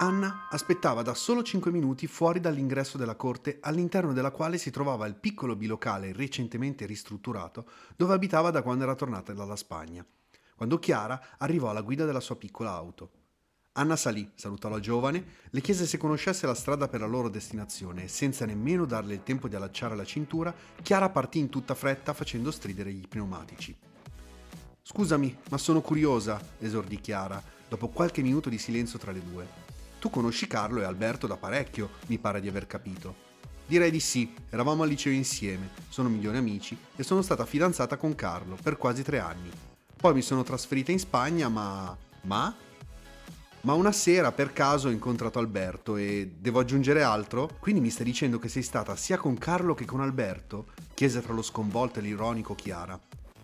Anna aspettava da solo 5 minuti fuori dall'ingresso della corte all'interno della quale si trovava il piccolo bilocale recentemente ristrutturato dove abitava da quando era tornata dalla Spagna, quando Chiara arrivò alla guida della sua piccola auto. Anna salì, salutò la giovane, le chiese se conoscesse la strada per la loro destinazione e senza nemmeno darle il tempo di allacciare la cintura, Chiara partì in tutta fretta facendo stridere i pneumatici. Scusami, ma sono curiosa, esordì Chiara, dopo qualche minuto di silenzio tra le due. Tu conosci Carlo e Alberto da parecchio, mi pare di aver capito. Direi di sì, eravamo al liceo insieme, sono migliori amici e sono stata fidanzata con Carlo per quasi tre anni. Poi mi sono trasferita in Spagna, ma... ma? Ma una sera per caso ho incontrato Alberto e devo aggiungere altro? Quindi mi stai dicendo che sei stata sia con Carlo che con Alberto? chiese tra lo sconvolto e l'ironico Chiara.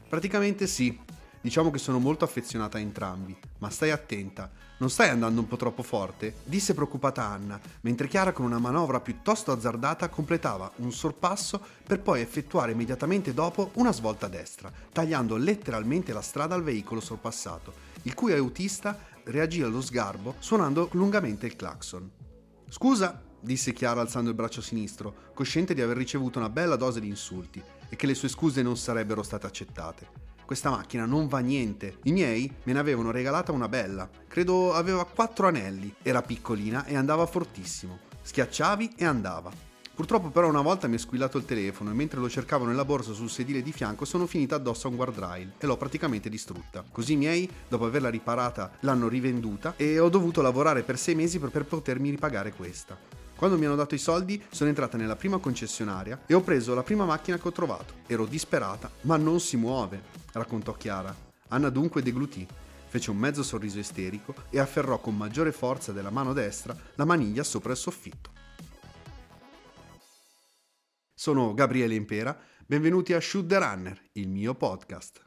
Praticamente sì, diciamo che sono molto affezionata a entrambi, ma stai attenta, non stai andando un po' troppo forte? disse preoccupata Anna, mentre Chiara con una manovra piuttosto azzardata completava un sorpasso per poi effettuare immediatamente dopo una svolta a destra, tagliando letteralmente la strada al veicolo sorpassato, il cui autista reagì allo sgarbo suonando lungamente il clacson. Scusa, disse Chiara alzando il braccio sinistro, cosciente di aver ricevuto una bella dose di insulti e che le sue scuse non sarebbero state accettate. Questa macchina non va niente. I miei me ne avevano regalata una bella. Credo aveva quattro anelli. Era piccolina e andava fortissimo. Schiacciavi e andava. Purtroppo però una volta mi è squillato il telefono e mentre lo cercavo nella borsa sul sedile di fianco sono finita addosso a un guardrail e l'ho praticamente distrutta. Così i miei, dopo averla riparata, l'hanno rivenduta e ho dovuto lavorare per sei mesi per, potermi ripagare questa. Quando mi hanno dato i soldi sono entrata nella prima concessionaria e ho preso la prima macchina che ho trovato. Ero disperata, ma non si muove, raccontò Chiara. Anna dunque deglutì, fece un mezzo sorriso isterico e afferrò con maggiore forza della mano destra la maniglia sopra il soffitto. Sono Gabriele Impera, benvenuti a Shoot the Runner, il mio podcast.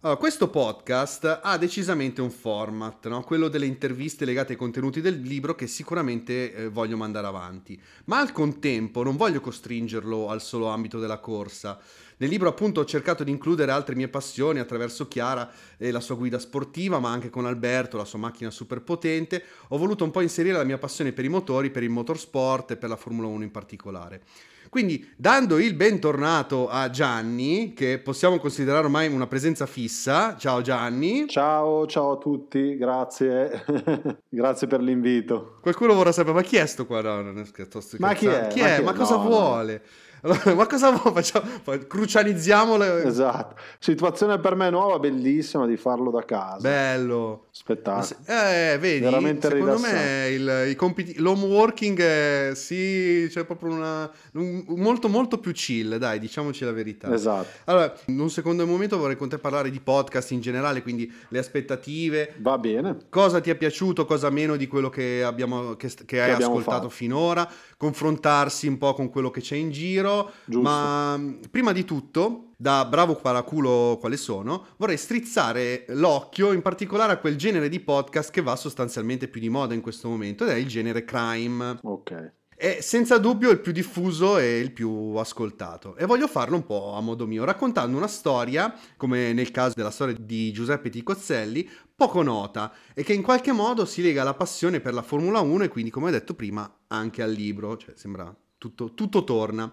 Allora, questo podcast ha decisamente un format, no? quello delle interviste legate ai contenuti del libro che sicuramente eh, voglio mandare avanti, ma al contempo non voglio costringerlo al solo ambito della corsa. Nel libro appunto ho cercato di includere altre mie passioni attraverso Chiara e la sua guida sportiva, ma anche con Alberto, la sua macchina super potente. Ho voluto un po' inserire la mia passione per i motori, per il motorsport e per la Formula 1 in particolare. Quindi dando il bentornato a Gianni, che possiamo considerare ormai una presenza fissa. Ciao Gianni. Ciao, ciao a tutti, grazie. grazie per l'invito. Qualcuno vorrà sapere, ma chi è sto qua? No, non è scherzo, ma chi è? Chi è? Ma, ma cosa no, vuole? No. Allora, ma cosa facciamo? Crucializziamole. Esatto. Situazione per me nuova, bellissima di farlo da casa. Bello. Spettacolo. Eh, vedi, Veramente secondo rilassante. me il, i compiti, l'home working è, sì, c'è proprio una, un, molto molto più chill, dai, diciamoci la verità. Esatto. Allora, in un secondo momento vorrei con te parlare di podcast in generale, quindi le aspettative. Va bene. Cosa ti è piaciuto, cosa meno di quello che, abbiamo, che, che, che hai ascoltato fatto. finora, confrontarsi un po' con quello che c'è in giro, Giusto. ma prima di tutto da bravo paraculo quale sono, vorrei strizzare l'occhio in particolare a quel genere di podcast che va sostanzialmente più di moda in questo momento ed è il genere crime. Ok. È senza dubbio il più diffuso e il più ascoltato. E voglio farlo un po' a modo mio, raccontando una storia, come nel caso della storia di Giuseppe Ticozzelli, poco nota e che in qualche modo si lega alla passione per la Formula 1 e quindi, come ho detto prima, anche al libro. Cioè, sembra tutto, tutto torna.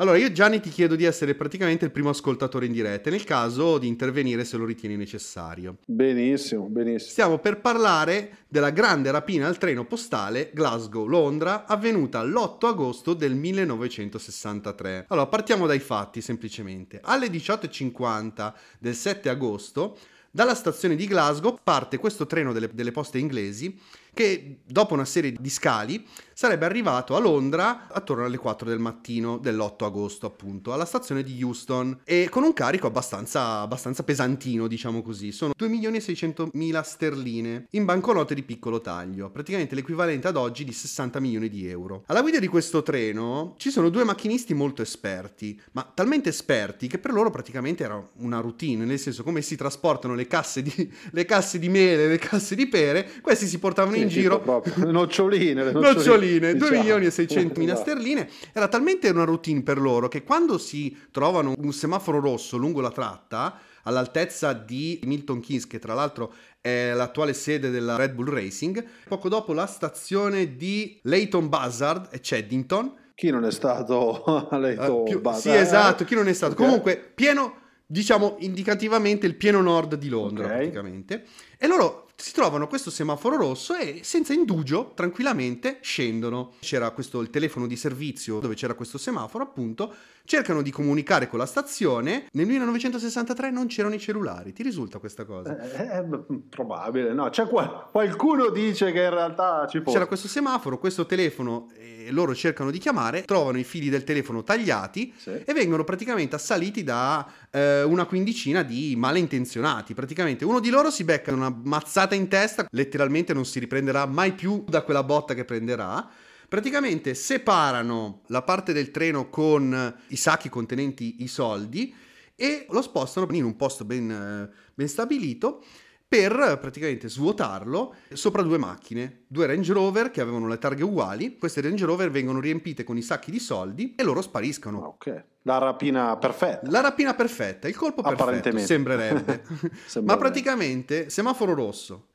Allora, io Gianni ti chiedo di essere praticamente il primo ascoltatore in diretta, nel caso di intervenire se lo ritieni necessario. Benissimo, benissimo. Stiamo per parlare della grande rapina al treno postale Glasgow-Londra avvenuta l'8 agosto del 1963. Allora, partiamo dai fatti semplicemente. Alle 18.50 del 7 agosto, dalla stazione di Glasgow parte questo treno delle, delle poste inglesi che dopo una serie di scali sarebbe arrivato a Londra attorno alle 4 del mattino dell'8 agosto, appunto, alla stazione di Euston e con un carico abbastanza, abbastanza pesantino, diciamo così. Sono 2 milioni e 600 mila sterline in banconote di piccolo taglio, praticamente l'equivalente ad oggi di 60 milioni di euro. Alla guida di questo treno ci sono due macchinisti molto esperti, ma talmente esperti che per loro praticamente era una routine, nel senso come si trasportano le casse di, le casse di mele, le casse di pere, questi si portavano in giro proprio. noccioline, le noccioline. noccioline sterline, 2 Diciamo. milioni e 600 mila Esatto. sterline. Era talmente una routine per loro che quando si trovano un semaforo rosso lungo la tratta, all'altezza di Milton Keynes, che tra l'altro è l'attuale sede della Red Bull Racing, poco dopo la stazione di Leighton Buzzard e Cheddington, Chi non è stato a eh, più- base- sì, esatto, chi non è stato. Ok. Comunque, pieno, diciamo, indicativamente il pieno nord di Londra, Ok. praticamente. E loro si trovano questo semaforo rosso e senza indugio, tranquillamente, scendono. C'era questo, il telefono di servizio dove c'era questo semaforo, appunto, cercano di comunicare con la stazione. Nel 1963 non c'erano i cellulari. Ti risulta questa cosa? Eh, eh, probabile, no, c'è qual- qualcuno dice che in realtà ci fosse. C'era questo semaforo, questo telefono, e loro cercano di chiamare, trovano i fili del telefono tagliati Sì. e vengono praticamente assaliti da eh, una quindicina di malintenzionati. Praticamente uno di loro si becca una mazzata in testa, letteralmente non si riprenderà mai più da quella botta che prenderà. Praticamente separano la parte del treno con i sacchi contenenti i soldi e lo spostano in un posto ben, eh, ben stabilito per praticamente svuotarlo sopra due macchine, due Range Rover che avevano le targhe uguali. Queste Range Rover vengono riempite con i sacchi di soldi e loro spariscono. Ah, Ok, la rapina perfetta. La rapina perfetta, il colpo perfetto, Apparentemente. sembrerebbe. Sembrerebbe. Ma praticamente, semaforo rosso,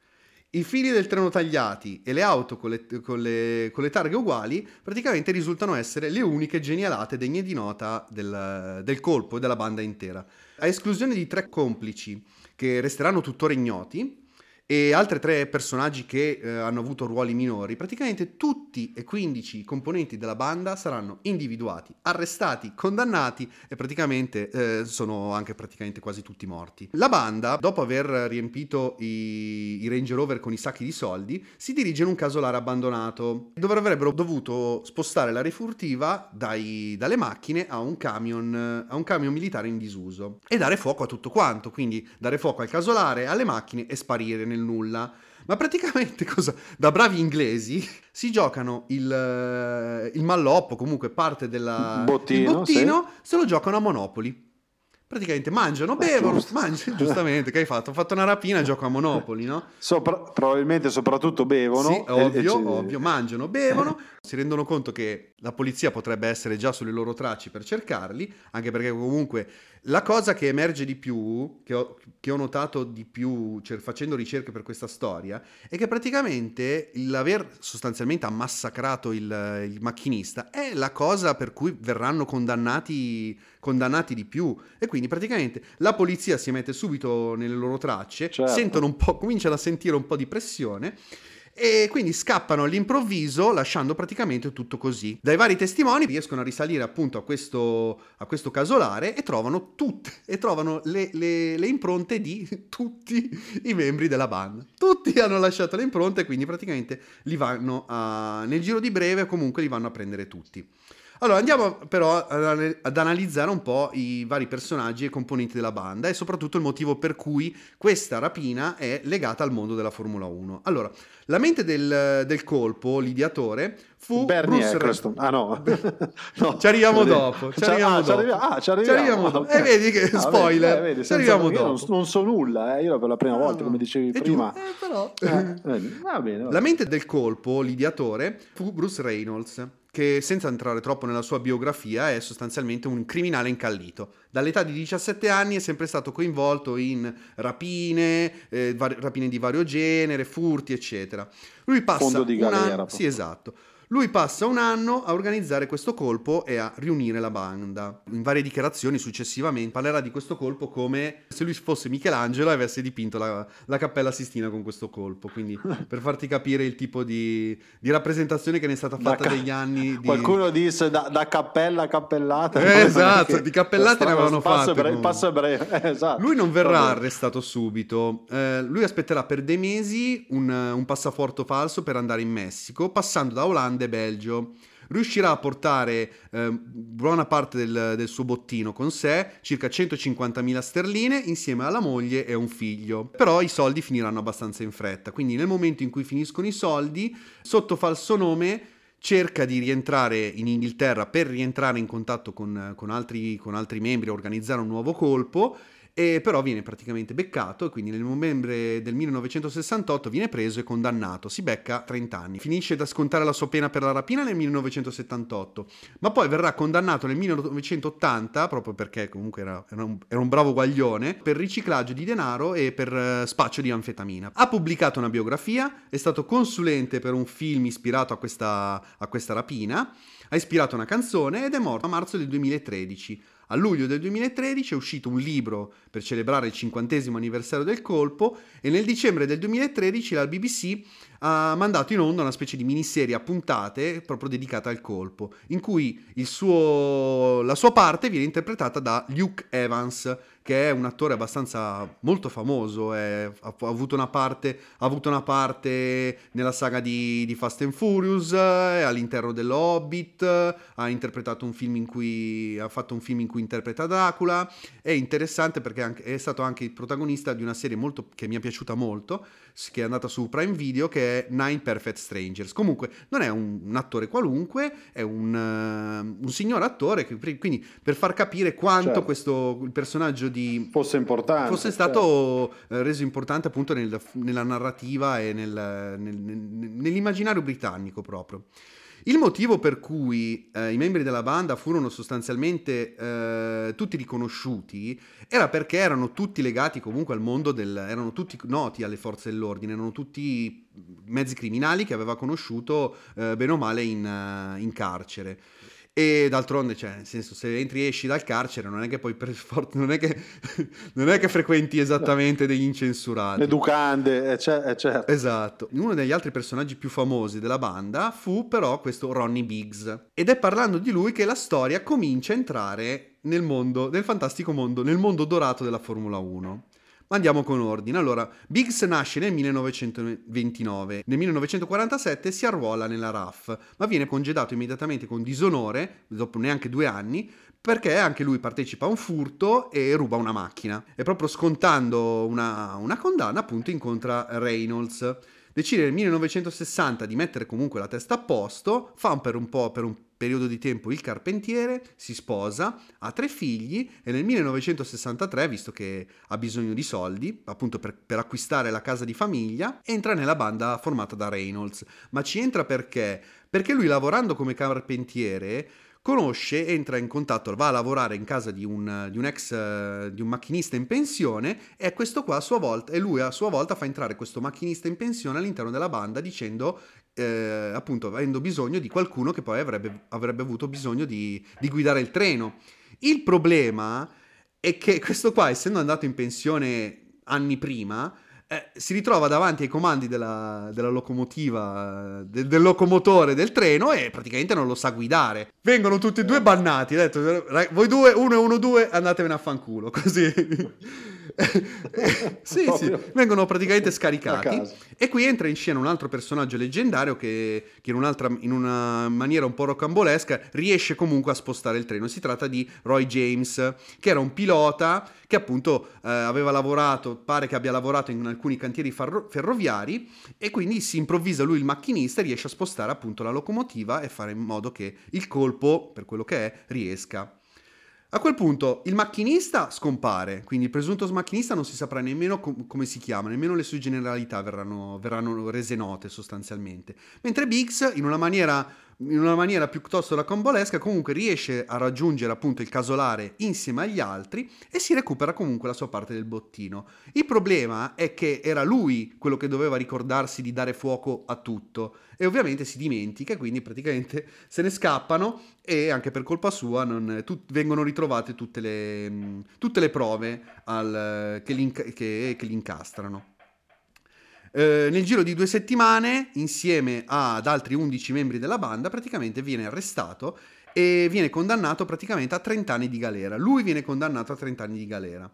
i fili del treno tagliati e le auto con le, con le- con le targhe uguali, praticamente risultano essere le uniche genialate degne di nota del, del colpo e della banda intera. A esclusione di tre complici che resteranno tuttora ignoti, e altri tre personaggi che eh, hanno avuto ruoli minori, praticamente tutti e 15 i componenti della banda saranno individuati, arrestati, condannati e praticamente eh, sono anche praticamente quasi tutti morti. La banda, dopo aver riempito i, i Range Rover con i sacchi di soldi, si dirige in un casolare abbandonato dove avrebbero dovuto spostare la rifurtiva dai- dalle macchine a un, camion, a un camion militare in disuso e dare fuoco a tutto quanto, quindi dare fuoco al casolare, alle macchine e sparire nel nulla. Ma praticamente cosa? Da bravi inglesi si giocano il, eh, il malloppo, comunque parte del Bottino, bottino se lo giocano a Monopoli. Praticamente mangiano, Eh, bevono, giusto. mangiano, giustamente, che hai fatto? Ho fatto una rapina, gioco a Monopoli, no? Sopra- probabilmente soprattutto bevono. Sì, e- e ovvio, ci- ovvio, mangiano, bevono, si rendono conto che la polizia potrebbe essere già sulle loro tracce per cercarli, anche perché comunque la cosa che emerge di più, che ho, che ho notato di più cer- facendo ricerche per questa storia, è che praticamente l'aver sostanzialmente ammassacrato il, il macchinista è la cosa per cui verranno condannati, condannati di più. E quindi praticamente la polizia si mette subito nelle loro tracce, Certo. sentono un po', cominciano a sentire un po' di pressione e quindi scappano all'improvviso lasciando praticamente tutto così. Dai vari testimoni riescono a risalire appunto a questo, a questo casolare e trovano tutte e trovano le, le- le impronte di tutti i membri della band. Tutti hanno lasciato le impronte quindi praticamente li vanno a, nel giro di breve comunque li vanno a prendere tutti. Allora andiamo però ad analizzare un po' i vari personaggi e componenti della banda e soprattutto il motivo per cui questa rapina è legata al mondo della Formula 1. Allora, la mente del, del colpo, l'ideatore, fu Bernie Bruce Eccleston. Ah no. No. Ci arriviamo dopo, ci Ci- arriviamo ah, ci dopo. arriviamo- ah, ci Ci arriviamo. arriviamo dopo. E vedi che Ah, spoiler, vedi, eh, vedi, ci arriviamo io non, dopo. non so nulla, eh, io per la prima volta, come dicevi prima. giusto, eh, però... Eh, va bene. va La mente del colpo, l'ideatore, fu Bruce Reynolds, che senza entrare troppo nella sua biografia è sostanzialmente un criminale incallito. Dall'età di 17 anni è sempre stato coinvolto in rapine, eh, vari- rapine di vario genere, furti, eccetera. Lui passa Fondo di un galera, anno- proprio. Sì, esatto. Lui passa un anno a organizzare questo colpo e a riunire la banda. In varie dichiarazioni successivamente parlerà di questo colpo come se lui fosse Michelangelo e avesse dipinto la, la Cappella Sistina con questo colpo. Quindi per farti capire il tipo di, di rappresentazione che ne è stata fatta ca- negli anni. Di... Qualcuno disse da, da cappella a cappellata. Eh, esatto, di cappellate ne avevano è breve- Il passo è breve, eh, esatto. Lui non verrà bene. arrestato subito, Eh, lui aspetterà per dei mesi un, un passaporto falso per andare in Messico, passando da Olanda e Belgio. Riuscirà a portare eh, buona parte del, del suo bottino con sé, circa 150.000 sterline, insieme alla moglie e un figlio. Però i soldi finiranno abbastanza in fretta, quindi nel momento in cui finiscono i soldi, sotto falso nome cerca di rientrare in Inghilterra per rientrare in contatto con, con altri, con altri membri, organizzare un nuovo colpo e però viene praticamente beccato e quindi nel novembre del 1968 viene preso e condannato, si becca 30 anni, finisce da scontare la sua pena per la rapina nel 1978, ma poi verrà condannato nel 1980, proprio perché comunque era, era, un, era un, bravo guaglione, per riciclaggio di denaro e per uh, spaccio di anfetamina. Ha pubblicato una biografia, è stato consulente per un film ispirato a questa, a questa rapina, ha ispirato una canzone ed è morto a marzo del 2013. A luglio del 2013 è uscito un libro per celebrare il cinquantesimo anniversario del colpo e nel dicembre del 2013 la BBC ha mandato in onda una specie di miniserie a puntate proprio dedicata al colpo, in cui suo, la sua parte viene interpretata da Luke Evans, che è un attore abbastanza molto famoso, è, ha, ha, avuto parte, ha, avuto una parte, nella saga di, di Fast and Furious, all'interno dello Hobbit, ha interpretato un film in cui ha fatto un film in cui interpreta Dracula, è interessante perché è stato anche il protagonista di una serie molto, che mi è piaciuta molto, che è andata su Prime Video, che è Nine Perfect Strangers. Comunque non è un, un attore qualunque, è un, uh, un signor attore, che, quindi per far capire quanto certo. questo il personaggio di... Fosse importante. Fosse stato certo. reso importante appunto nel, nella narrativa e nel, nel, nell'immaginario britannico proprio. Il motivo per cui eh, i membri della banda furono sostanzialmente eh, tutti riconosciuti era perché erano tutti legati comunque al mondo del... erano tutti noti alle forze dell'ordine, erano tutti mezzi criminali che aveva conosciuto eh, bene o male in, uh, in carcere. E d'altronde, cioè, nel senso, se entri e esci dal carcere, non è che poi per forza, non è che, non è che frequenti esattamente degli incensurati. Educande, eh, certo. Esatto. Uno degli altri personaggi più famosi della banda fu però questo Ronnie Biggs. Ed è parlando di lui che la storia comincia a entrare nel mondo, nel fantastico mondo, nel mondo dorato della Formula 1. Ma andiamo con ordine. Allora, Biggs nasce nel 1929. Nel 1947 si arruola nella RAF, ma viene congedato immediatamente con disonore, dopo neanche due anni, perché anche lui partecipa a un furto e ruba una macchina. E proprio scontando una, una condanna, appunto, incontra Reynolds. Decide nel 1960 di mettere comunque la testa a posto, fa per un po' per un periodo di tempo il carpentiere, si sposa, ha tre figli e nel 1963, visto che ha bisogno di soldi, appunto per, per, acquistare la casa di famiglia, entra nella banda formata da Reynolds. Ma ci entra perché? Perché lui lavorando come carpentiere conosce, entra in contatto, va a lavorare in casa di un, di un ex, di un macchinista in pensione e questo qua a sua volta, e lui a sua volta fa entrare questo macchinista in pensione all'interno della banda dicendo eh, appunto avendo bisogno di qualcuno che poi avrebbe, avrebbe avuto bisogno di, di guidare il treno. Il problema è che questo qua, essendo andato in pensione anni prima, eh, si ritrova davanti ai comandi della, della locomotiva, del, del, locomotore del treno e praticamente non lo sa guidare. Vengono tutti e due bannati. Ha detto, voi due, uno e uno, due, andatevene a fanculo. Così. sì, sì, vengono praticamente scaricati. E qui entra in scena un altro personaggio leggendario che, che in, in, una maniera un po' rocambolesca riesce comunque a spostare il treno. Si tratta di Roy James, che era un pilota che appunto eh, aveva lavorato, pare che abbia lavorato in alcuni cantieri farro- ferroviari e quindi si improvvisa lui il macchinista e riesce a spostare appunto la locomotiva e fare in modo che il colpo, per quello che è, riesca. A quel punto il macchinista scompare, quindi il presunto macchinista non si saprà nemmeno com- come si chiama, nemmeno le sue generalità verranno, verranno rese note sostanzialmente. Mentre Biggs, in una maniera in una maniera piuttosto racambolesca, comunque riesce a raggiungere appunto il casolare insieme agli altri e si recupera comunque la sua parte del bottino. Il problema è che era lui quello che doveva ricordarsi di dare fuoco a tutto e ovviamente si dimentica, quindi praticamente se ne scappano e anche per colpa sua non, tut, vengono ritrovate tutte le, tutte le prove al, che, li, che, che li incastrano. Eh, nel giro di due settimane, insieme ad altri 11 membri della banda, praticamente viene arrestato e viene condannato praticamente a 30 anni di galera. Lui viene condannato a 30 anni di galera.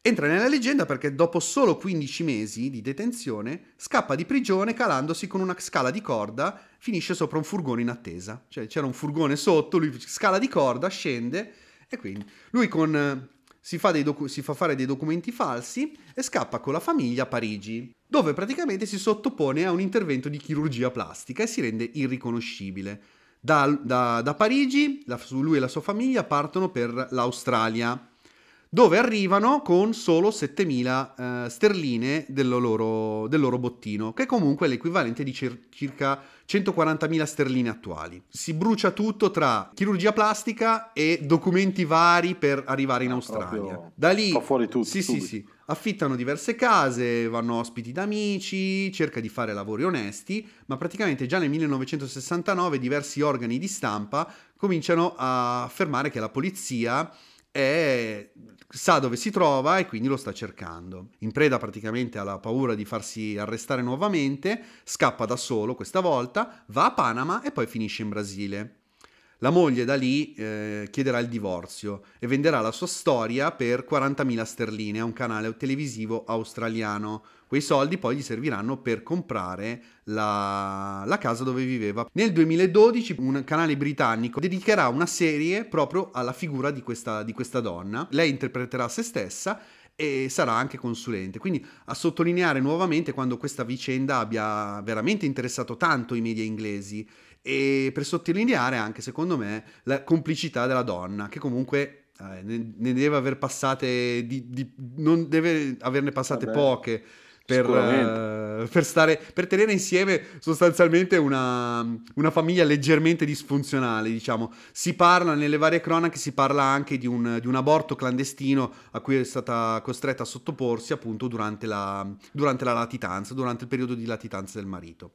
Entra nella leggenda perché dopo solo 15 mesi di detenzione scappa di prigione calandosi con una scala di corda, finisce sopra un furgone in attesa. Cioè c'era un furgone sotto, lui scala di corda, scende e quindi lui con si fa, docu- si fa, fare dei documenti falsi e scappa con la famiglia a Parigi, dove praticamente si sottopone a un intervento di chirurgia plastica e si rende irriconoscibile. Da, da, da Parigi la, lui e la sua famiglia partono per l'Australia, dove arrivano con solo 7.000 eh, sterline del loro, del loro, bottino, che comunque è l'equivalente di cir- circa 140.000 sterline attuali. Si brucia tutto tra chirurgia plastica e documenti vari per arrivare in ah, Australia. Da lì fuori tutto. Sì, sì, sì. Affittano diverse case, vanno ospiti da amici, cerca di fare lavori onesti, ma praticamente già nel 1969 diversi organi di stampa cominciano a affermare che la polizia è, sa dove si trova e quindi lo sta cercando. In preda praticamente alla paura di farsi arrestare nuovamente, scappa da solo questa volta, va a Panama e poi finisce in Brasile. La moglie da lì eh, chiederà il divorzio e venderà la sua storia per 40.000 sterline a un canale televisivo australiano. Quei soldi poi gli serviranno per comprare la, la casa dove viveva. Nel 2012 un canale britannico dedicherà una serie proprio alla figura di questa, di questa donna. Lei interpreterà se stessa e sarà anche consulente. Quindi a sottolineare nuovamente quando questa vicenda abbia veramente interessato tanto i media inglesi e per sottolineare anche, secondo me, la complicità della donna, che comunque eh, ne, ne, deve aver passate, di, di, non deve averne passate Vabbè, poche. Per, uh, per, stare, per tenere insieme sostanzialmente una, una, famiglia leggermente disfunzionale, diciamo. Si parla, nelle varie cronache si parla anche di un, di un aborto clandestino a cui è stata costretta a sottoporsi appunto durante la, durante la latitanza, durante il periodo di latitanza del marito.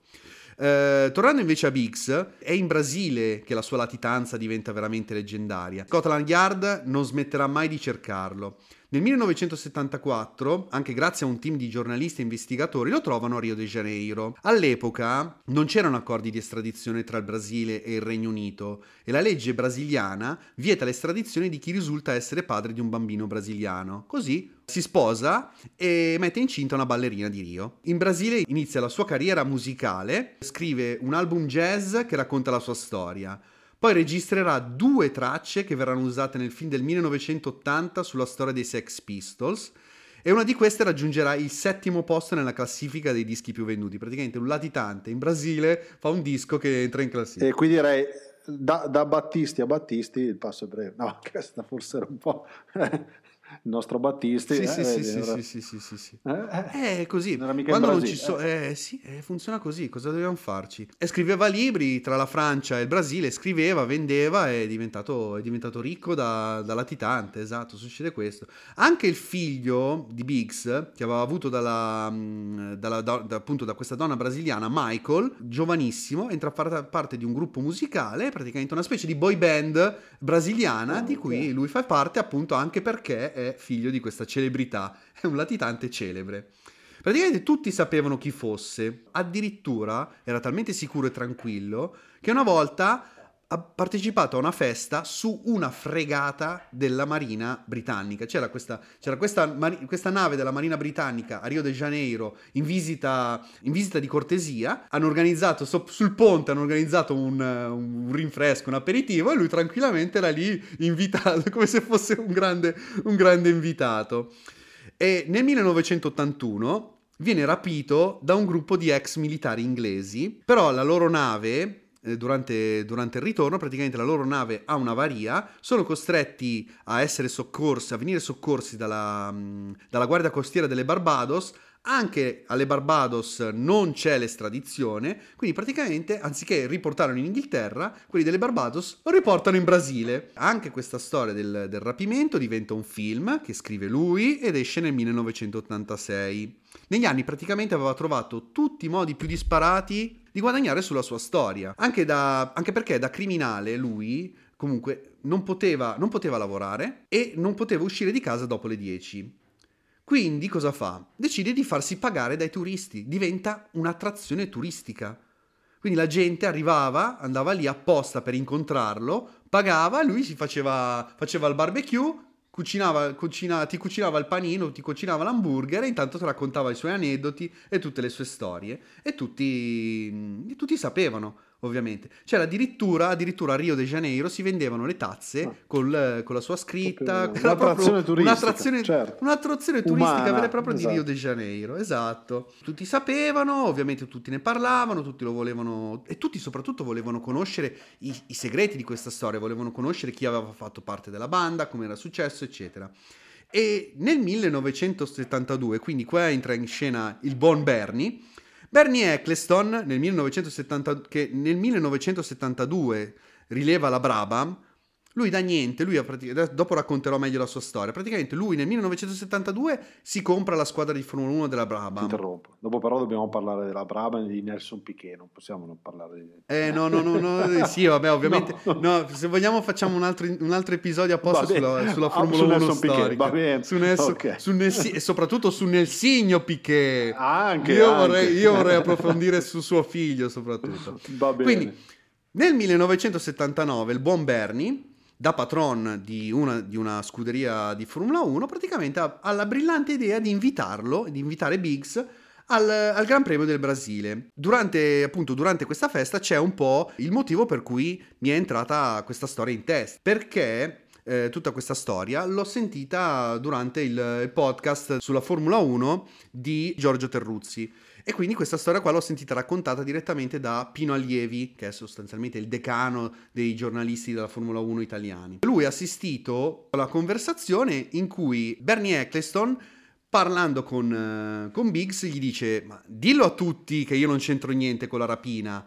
Eh, tornando invece a Biggs, è in Brasile che la sua latitanza diventa veramente leggendaria. Scotland Yard non smetterà mai di cercarlo. Nel 1974, anche grazie a un team di giornalisti e investigatori, lo trovano a Rio de Janeiro. All'epoca non c'erano accordi di estradizione tra il Brasile e il Regno Unito e la legge brasiliana vieta l'estradizione di chi risulta essere padre di un bambino brasiliano. Così si sposa e mette incinta una ballerina di Rio. In Brasile inizia la sua carriera musicale, scrive un album jazz che racconta la sua storia. Poi registrerà due tracce che verranno usate nel film del 1980 sulla storia dei Sex Pistols e una di queste raggiungerà il settimo posto nella classifica dei dischi più venduti. Praticamente un latitante in Brasile fa un disco che entra in classifica. E qui direi da, da Battisti a Battisti il passo è breve. No, questa forse era un po' il nostro Battisti. Sì, eh, sì, vedi, sì, era... sì, sì, sì, sì, sì, Eh, eh, è così. Non Quando non ci so... Eh. sì, eh, funziona così, cosa dobbiamo farci? E scriveva libri tra la Francia e il Brasile, scriveva, vendeva e è diventato, è diventato ricco da, da, latitante, esatto, succede questo. Anche il figlio di Biggs, che aveva avuto dalla, dalla, da, appunto da questa donna brasiliana, Michael, giovanissimo, entra a far parte di un gruppo musicale, praticamente una specie di boy band brasiliana, oh, di cui okay. lui fa parte appunto anche perché è figlio di questa celebrità, è un latitante celebre. Praticamente tutti sapevano chi fosse, addirittura era talmente sicuro e tranquillo che una volta ha partecipato a una festa su una fregata della Marina britannica. C'era questa, c'era questa, questa nave della Marina britannica a Rio de Janeiro in visita, in visita di cortesia. Hanno organizzato so, sul ponte hanno organizzato un, un, rinfresco, un aperitivo e lui tranquillamente era lì invitato come se fosse un grande, un grande invitato. E nel 1981 viene rapito da un gruppo di ex militari inglesi, però la loro nave durante, durante, il ritorno, praticamente la loro nave ha un'avaria, sono costretti a essere soccorsi, a venire soccorsi dalla, dalla Guardia Costiera delle Barbados, anche alle Barbados non c'è l'estradizione, quindi praticamente anziché riportarlo in Inghilterra, quelli delle Barbados lo riportano in Brasile. Anche questa storia del, del rapimento diventa un film che scrive lui ed esce nel 1986. Negli anni praticamente aveva trovato tutti i modi più disparati di guadagnare sulla sua storia. Anche, da, anche perché da criminale lui comunque non poteva, non poteva lavorare e non poteva uscire di casa dopo le 10. Quindi cosa fa? Decide di farsi pagare dai turisti, diventa un'attrazione turistica. Quindi la gente arrivava, andava lì apposta per incontrarlo, pagava, lui si faceva, faceva il barbecue, cucinava, cucina, ti cucinava il panino, ti cucinava l'hamburger e intanto ti raccontava i suoi aneddoti e tutte le sue storie. E tutti, tutti sapevano ovviamente. C'era addirittura, addirittura a Rio de Janeiro si vendevano le tazze ah. col, con la sua scritta. Un'attrazione turistica. Un'attrazione, certo. un'attrazione turistica Umana, vera e propria esatto. di Rio de Janeiro, esatto. Tutti sapevano, ovviamente tutti ne parlavano, tutti lo volevano e tutti soprattutto volevano conoscere i, i segreti di questa storia, volevano conoscere chi aveva fatto parte della banda, come era successo, eccetera. E nel 1972, quindi qua entra in scena il buon Bernie, Bernie Eccleston nel 1970, che nel 1972 rileva la Brabham, lui da niente, lui pratic- dopo racconterò meglio la sua storia. Praticamente lui nel 1972 si compra la squadra di Formula 1 della Brabham. Interrompo. Dopo però dobbiamo parlare della Brabham e di Nelson Piquet, non possiamo non parlare di... Eh no, no, no, no eh, sì, vabbè, ovviamente. no, no. se vogliamo facciamo un altro, un altro episodio apposta sulla, sulla, Formula ah, 1 storica. Va bene. Su Nelson, okay. su Nelsi, e soprattutto su Nelsigno Piquet. Anche, io, anche. Vorrei, io vorrei approfondire su suo figlio soprattutto. Va bene. Quindi, nel 1979 il buon Bernie da patron di una, di una, scuderia di Formula 1, praticamente ha, ha, la brillante idea di invitarlo, di invitare Biggs al, al, Gran Premio del Brasile. Durante, appunto, durante questa festa c'è un po' il motivo per cui mi è entrata questa storia in testa. Perché eh, tutta questa storia l'ho sentita durante il, il podcast sulla Formula 1 di Giorgio Terruzzi e quindi questa storia qua l'ho sentita raccontata direttamente da Pino Allievi, che è sostanzialmente il decano dei giornalisti della Formula 1 italiani. Lui ha assistito alla conversazione in cui Bernie Eccleston parlando con, uh, con Biggs gli dice ma dillo a tutti che io non c'entro niente con la rapina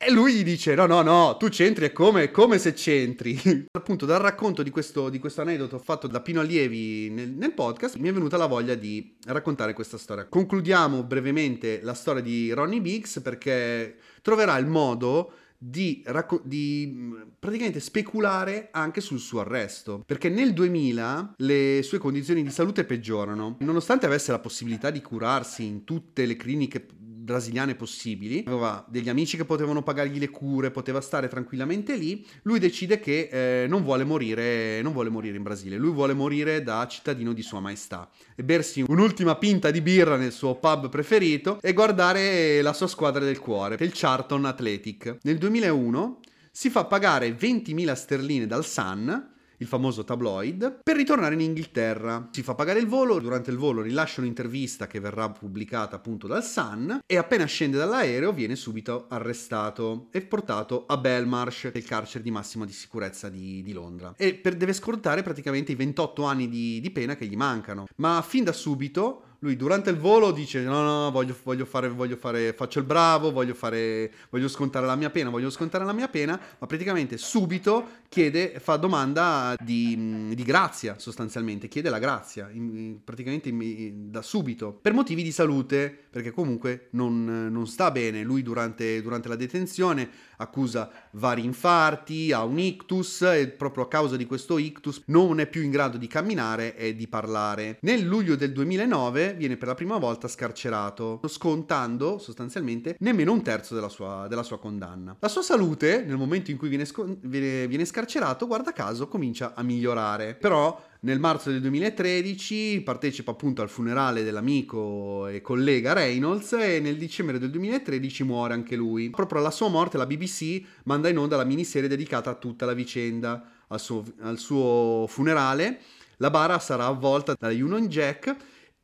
e lui gli dice: No, no, no, tu c'entri, è come, come se c'entri. Appunto, dal racconto di questo, di questo, aneddoto fatto da Pino Allievi nel, nel, podcast, mi è venuta la voglia di raccontare questa storia. Concludiamo brevemente la storia di Ronnie Biggs perché troverà il modo di, racco- di, praticamente speculare anche sul suo arresto. Perché nel 2000 le sue condizioni di salute peggiorano. Nonostante avesse la possibilità di curarsi in tutte le cliniche brasiliane possibili, aveva degli amici che potevano pagargli le cure, poteva stare tranquillamente lì, lui decide che eh, non, vuole morire, non vuole morire in Brasile, lui vuole morire da cittadino di Sua Maestà. E bersi un'ultima pinta di birra nel suo pub preferito e guardare la sua squadra del cuore, il Charlton Athletic. Nel 2001 si fa pagare 20.000 sterline dal Sun il famoso tabloid, per ritornare in Inghilterra. Si fa pagare il volo, durante il volo rilascia un'intervista che verrà pubblicata appunto dal Sun e appena scende dall'aereo viene subito arrestato e portato a Belmarsh, il carcere di massima di sicurezza di, di Londra. E per, deve scontare praticamente i 28 anni di, di pena che gli mancano. Ma fin da subito lui durante il volo dice no no voglio, voglio, fare, voglio fare faccio il bravo voglio fare voglio scontare la mia pena voglio scontare la mia pena ma praticamente subito chiede fa domanda di, di grazia sostanzialmente chiede la grazia in, praticamente in, da subito per motivi di salute perché comunque non, non sta bene. Lui durante, durante la detenzione accusa vari infarti ha un ictus e proprio a causa di questo ictus non è più in grado di camminare e di parlare. Nel luglio del 2009 viene per la prima volta scarcerato, scontando sostanzialmente nemmeno un terzo della sua, della sua condanna. La sua salute, nel momento in cui viene, scon- viene, viene scarcerato, guarda caso, comincia a migliorare. Però nel marzo del 2013 partecipa appunto al funerale dell'amico e collega Reynolds e nel dicembre del 2013 muore anche lui. Proprio alla sua morte la BBC manda in onda la miniserie dedicata a tutta la vicenda, al suo, al suo funerale. La bara sarà avvolta da Union Jack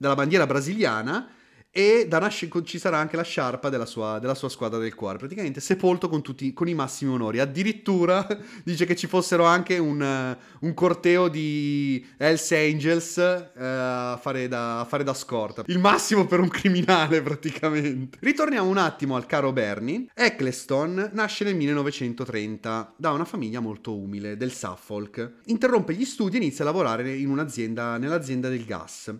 dalla bandiera brasiliana e da nasce, ci sarà anche la sciarpa della sua, della sua, squadra del cuore, praticamente sepolto con, tutti, con i massimi onori. Addirittura dice che ci fossero anche un, un corteo di Hells Angels eh, a, fare da, a, fare da, scorta. Il massimo per un criminale praticamente. Ritorniamo un attimo al caro Bernie. Eccleston nasce nel 1930 da una famiglia molto umile del Suffolk. Interrompe gli studi e inizia a lavorare in un'azienda, nell'azienda del gas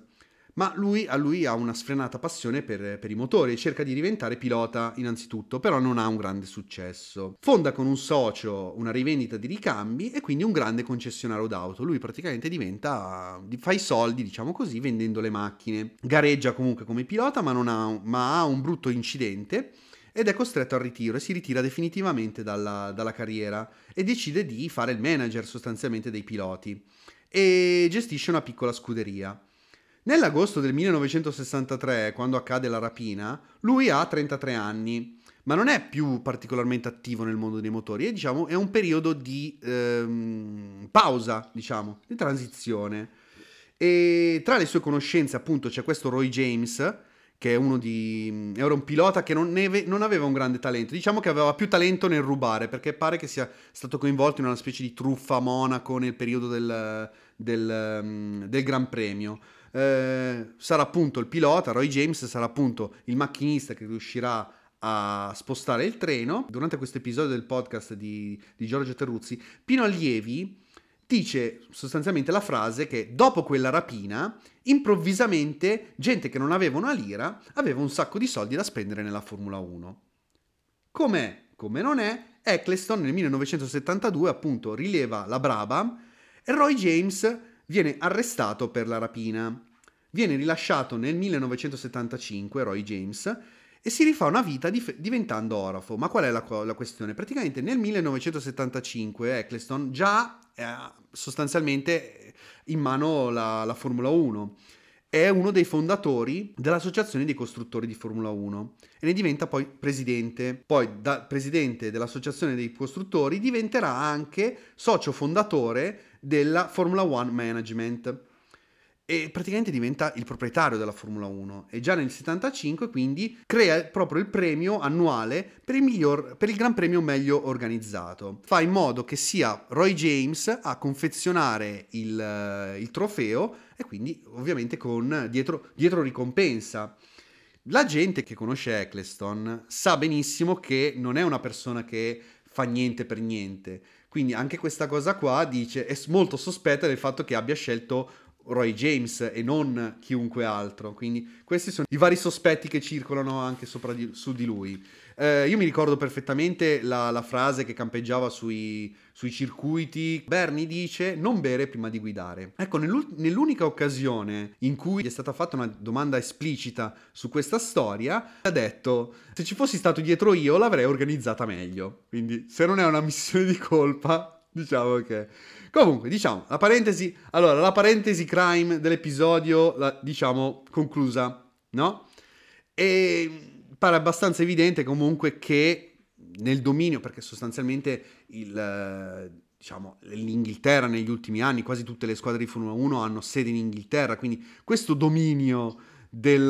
ma lui, a lui ha una sfrenata passione per, per, i motori e cerca di diventare pilota innanzitutto, però non ha un grande successo. Fonda con un socio una rivendita di ricambi e quindi un grande concessionario d'auto. Lui praticamente diventa, fa i soldi, diciamo così, vendendo le macchine. Gareggia comunque come pilota, ma, ha, ma ha un brutto incidente ed è costretto al ritiro e si ritira definitivamente dalla, dalla carriera e decide di fare il manager sostanzialmente dei piloti e gestisce una piccola scuderia. Nell'agosto del 1963, quando accade la rapina, lui ha 33 anni, ma non è più particolarmente attivo nel mondo dei motori, è, diciamo, è un periodo di ehm, pausa, diciamo, di transizione. E tra le sue conoscenze, appunto, c'è questo Roy James, che è uno di... era un pilota che non, ne, non, aveva un grande talento, diciamo che aveva più talento nel rubare, perché pare che sia stato coinvolto in una specie di truffa a Monaco nel periodo del, del, um, del Gran Premio. Eh, sarà appunto il pilota, Roy James sarà appunto il macchinista che riuscirà a spostare il treno. Durante questo episodio del podcast di, di Giorgio Terruzzi, Pino Allievi dice sostanzialmente la frase che dopo quella rapina, improvvisamente gente che non aveva una lira aveva un sacco di soldi da spendere nella Formula 1. Com'è? Come non è? Eccleston nel 1972 appunto rileva la Brabham e Roy James viene arrestato per la rapina. Viene rilasciato nel 1975 Roy James e si rifà una vita dif- diventando orafo. Ma qual è la, la, questione? Praticamente nel 1975 Eccleston già ha sostanzialmente in mano la, la Formula 1 è uno dei fondatori dell'Associazione dei Costruttori di Formula 1 e ne diventa poi presidente. Poi da presidente dell'Associazione dei Costruttori diventerà anche socio fondatore della Formula 1 Management e praticamente diventa il proprietario della Formula 1 e già nel 75 quindi crea proprio il premio annuale per il, miglior, per il Gran Premio meglio organizzato. Fa in modo che sia Roy James a confezionare il, il trofeo e quindi ovviamente con dietro, dietro ricompensa. La gente che conosce Eccleston sa benissimo che non è una persona che fa niente per niente. Quindi anche questa cosa qua dice, è molto sospetta del fatto che abbia scelto Roy James e non chiunque altro. Quindi questi sono i vari sospetti che circolano anche di, su di lui. Eh, io mi ricordo perfettamente la, la frase che campeggiava sui, sui, circuiti. Bernie dice non bere prima di guidare. Ecco, nell'unica occasione in cui gli è stata fatta una domanda esplicita su questa storia, ha detto se ci fossi stato dietro io l'avrei organizzata meglio. Quindi se non è una missione di colpa, diciamo che... Comunque, diciamo, la parentesi, allora, la parentesi crime dell'episodio, la, diciamo, conclusa, no? E pare abbastanza evidente comunque che nel dominio, perché sostanzialmente il, diciamo, l'Inghilterra negli ultimi anni, quasi tutte le squadre di Formula 1 hanno sede in Inghilterra, quindi questo dominio del,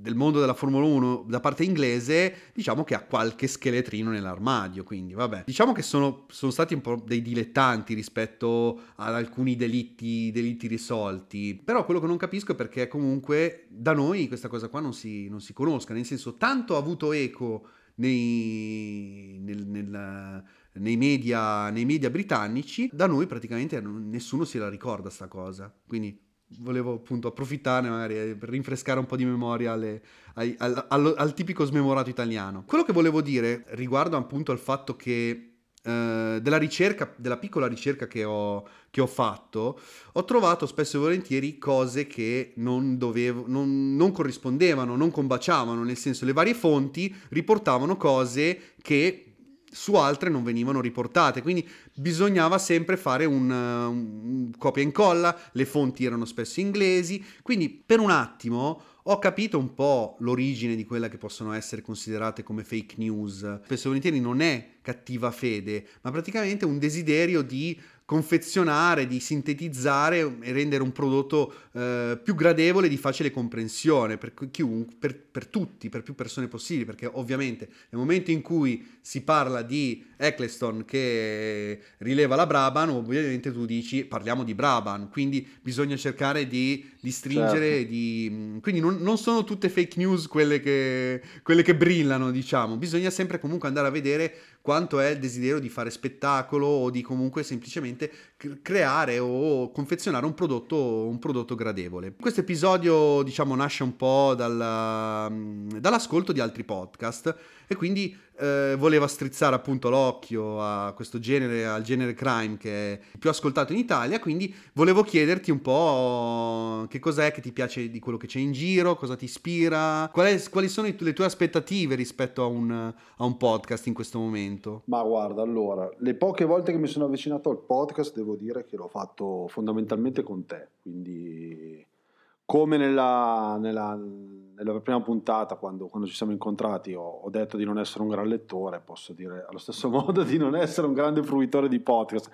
del mondo della Formula 1 da parte inglese, diciamo che ha qualche scheletrino nell'armadio, quindi vabbè. Diciamo che sono, sono stati un po' dei dilettanti rispetto ad alcuni delitti, delitti, risolti, però quello che non capisco è perché comunque da noi questa cosa qua non si, non si conosca, nel senso tanto ha avuto eco nei, nel, nel, nei, media, nei media britannici, da noi praticamente nessuno se la ricorda sta cosa, quindi volevo appunto approfittarne magari per rinfrescare un po' di memoria alle, ai, al, al, al, tipico smemorato italiano. Quello che volevo dire riguardo appunto al fatto che eh, della ricerca, della piccola ricerca che ho, che ho, fatto, ho trovato spesso e volentieri cose che non, dovevo, non, non corrispondevano, non combaciavano, nel senso le varie fonti riportavano cose che su altre non venivano riportate, quindi bisognava sempre fare un, un, copia e incolla, le fonti erano spesso inglesi, quindi per un attimo ho capito un po' l'origine di quella che possono essere considerate come fake news. Spesso e volentieri non è cattiva fede, ma praticamente un desiderio di confezionare, di sintetizzare e rendere un prodotto eh, più gradevole e di facile comprensione per, chiunque, per, per, tutti, per più persone possibili, perché ovviamente nel momento in cui si parla di Eccleston che rileva la Brabham, ovviamente tu dici parliamo di Brabham, quindi bisogna cercare di, di stringere, certo. di, quindi non, non, sono tutte fake news quelle che, quelle che brillano, diciamo, bisogna sempre comunque andare a vedere quanto è il desiderio di fare spettacolo o di comunque semplicemente creare o confezionare un prodotto, un prodotto gradevole. Questo episodio diciamo nasce un po' dalla, dall'ascolto di altri podcast e quindi eh, voleva strizzare appunto l'occhio a questo genere, al genere crime che è più ascoltato in Italia, quindi volevo chiederti un po' che cos'è che ti piace di quello che c'è in giro, cosa ti ispira, qual è, quali sono le tue aspettative rispetto a un, a un podcast in questo momento? Ma guarda, allora, le poche volte che mi sono avvicinato al podcast devo dire che l'ho fatto fondamentalmente con te, quindi come nella, nella, nella prima puntata, quando, quando, ci siamo incontrati, ho, ho, detto di non essere un gran lettore, posso dire allo stesso modo di non essere un grande fruitore di podcast.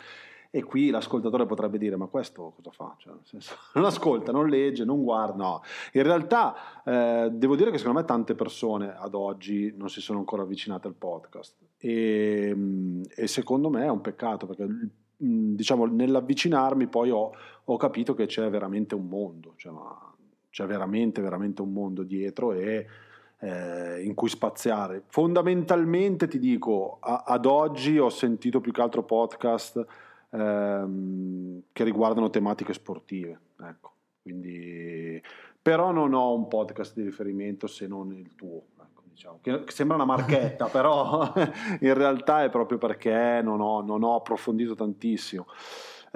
E qui l'ascoltatore potrebbe dire: Ma questo cosa fa? Cioè, senso, non ascolta, non legge, non guarda. No. In realtà, eh, devo dire che secondo me tante persone ad oggi non si sono ancora avvicinate al podcast. E, mm, e secondo me è un peccato perché mm, diciamo, nell'avvicinarmi poi ho, ho, capito che c'è veramente un mondo, cioè, c'è veramente, veramente un mondo dietro e eh, in cui spaziare. Fondamentalmente ti dico, a, ad oggi ho sentito più che altro podcast ehm, che riguardano tematiche sportive. Ecco. Quindi, però non ho un podcast di riferimento se non il tuo. Ecco, diciamo. che, sembra una marchetta, però in realtà è proprio perché non ho, non ho approfondito tantissimo.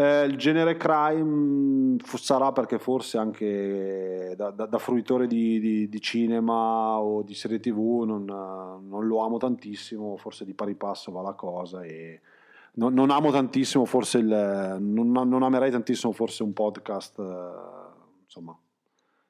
Eh, il genere crime sarà perché forse anche da, da, da fruitore di, di, di, cinema o di serie tv non, non, lo amo tantissimo, forse di pari passo va la cosa e non, non amo tantissimo forse il, non, non, amerei tantissimo forse un podcast eh, insomma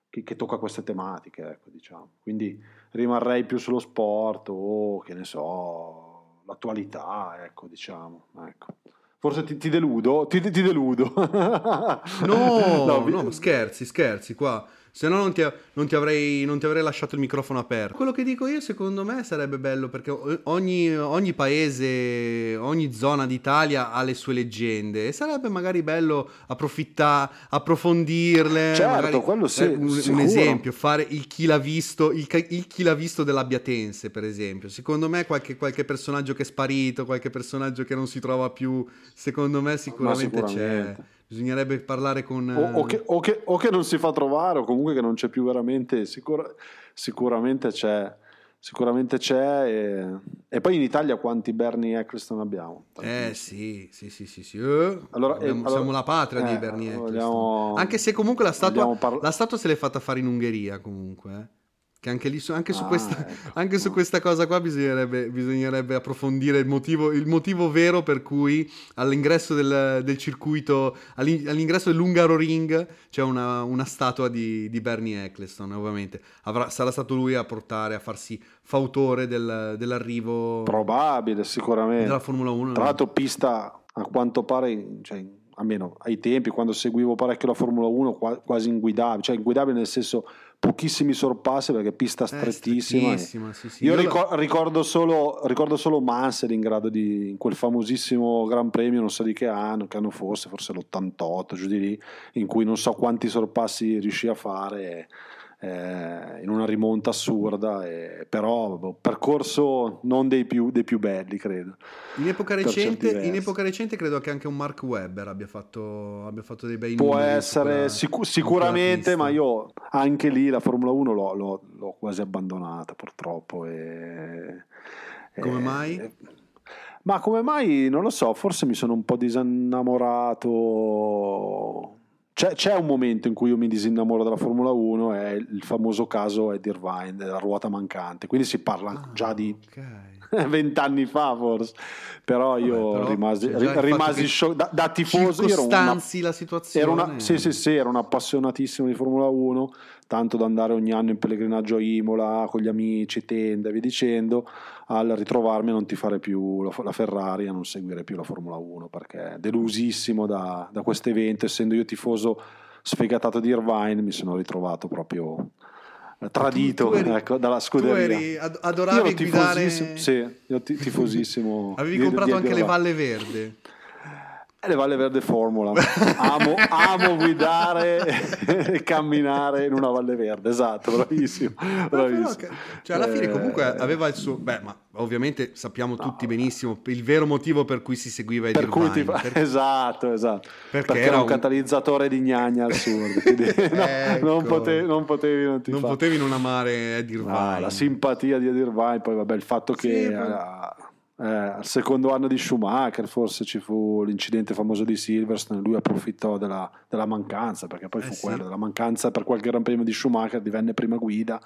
che, che, tocca queste tematiche ecco, diciamo. quindi rimarrei più sullo sport o che ne so l'attualità ecco diciamo ecco. Forse ti, ti, deludo, ti, ti deludo. no, no, no, scherzi, scherzi, qua se no non ti, non, ti avrei, non ti, avrei, lasciato il microfono aperto. Quello che dico io, secondo me, sarebbe bello perché ogni, ogni paese, ogni zona d'Italia ha le sue leggende e sarebbe magari bello approfittare, approfondirle. Certo, magari, quello sì. Un, un, esempio, fare il chi l'ha visto, il, il chi l'ha visto dell'Abbiatense, per esempio. Secondo me qualche, qualche, personaggio che è sparito, qualche personaggio che non si trova più, secondo me sicuramente, sicuramente. c'è bisognerebbe parlare con... O, o, che, o, che, o, che, non si fa trovare o comunque che non c'è più veramente, sicura, sicuramente c'è. Sicuramente c'è e, e, poi in Italia quanti Bernie Eccleston abbiamo? Eh sì, sì, sì, sì, sì. Uh, allora, abbiamo, eh, siamo la patria eh, di Bernie Eccleston. Vogliamo, Anche se comunque la statua, parla- la statua se l'è fatta fare in Ungheria comunque. Che anche, lì, anche, su, ah, questa, ecco. anche su, questa, cosa qua bisognerebbe, bisognerebbe approfondire il motivo, il motivo, vero per cui all'ingresso del, del circuito, all'ingresso dell'Ungaro Ring c'è una, una statua di, di, Bernie Eccleston, ovviamente. Avrà, sarà stato lui a portare, a farsi fautore del, dell'arrivo... Probabile, sicuramente. Della Formula 1. Tra l'altro pista, a quanto pare, cioè, almeno ai tempi, quando seguivo parecchio la Formula 1, quasi inguidabile, cioè inguidabile nel senso pochissimi sorpassi perché pista strettissima. Eh, sì, sì. Io, ricor- ricordo, solo, ricordo solo Mansell in grado di in quel famosissimo Gran Premio, non so di che anno, che anno fosse, forse l'88, giù di lì, in cui non so quanti sorpassi riuscì a fare eh, in una rimonta assurda, e, però boh, percorso non dei più, dei più, belli, credo. In epoca, recente, in epoca, recente, credo che anche un Mark Webber abbia fatto, abbia fatto dei bei Può essere, sicu- sicuramente, ma io anche lì la Formula 1 l'ho, l'ho, l'ho quasi abbandonata purtroppo. E, Come e, mai? Ma come mai? Non lo so, forse mi sono un po' disinnamorato c'è, c'è, un momento in cui io mi disinnamoro della Formula 1, è il famoso caso Eddie Irvine, della ruota mancante. Quindi si parla ah, già di vent'anni okay. fa, forse. Però io Vabbè, però rimasi, rimasi shock, da, da, tifoso. Ero una, la situazione. Ero una, sì, sì, sì, ero un appassionatissimo di Formula 1, tanto da andare ogni anno in pellegrinaggio a Imola con gli amici, tende e via dicendo al ritrovarmi a non tifare più la Ferrari, a non seguire più la Formula 1, perché delusissimo da, da questo evento, essendo io tifoso sfegatato di Irvine, mi sono ritrovato proprio tradito tu, tu eri, ecco, dalla scuderia. Tu eri, adoravi guidare... Sì, io tifosissimo. Avevi di, comprato di, anche le Valle Verde. E le Valle Verde Formula. Amo, amo guidare e camminare in una Valle Verde, esatto, bravissimo. bravissimo. Però, cioè, alla fine comunque eh, aveva il suo... Beh, ma ovviamente sappiamo no, tutti benissimo il vero motivo per cui si seguiva Eddie per cui ti per... Esatto, esatto. Perché, perché era un, un catalizzatore di gnagna al sud. no, ecco. non, potevi, non potevi non, non, potevi non amare Eddie Irvine. No, la simpatia di Eddie Irvine, poi vabbè il fatto che... Sì, uh, eh, al secondo anno di Schumacher forse ci fu l'incidente famoso di Silverstone, lui approfittò della, della mancanza, perché poi eh fu sì. quello, della mancanza per qualche gran premio di Schumacher, divenne prima guida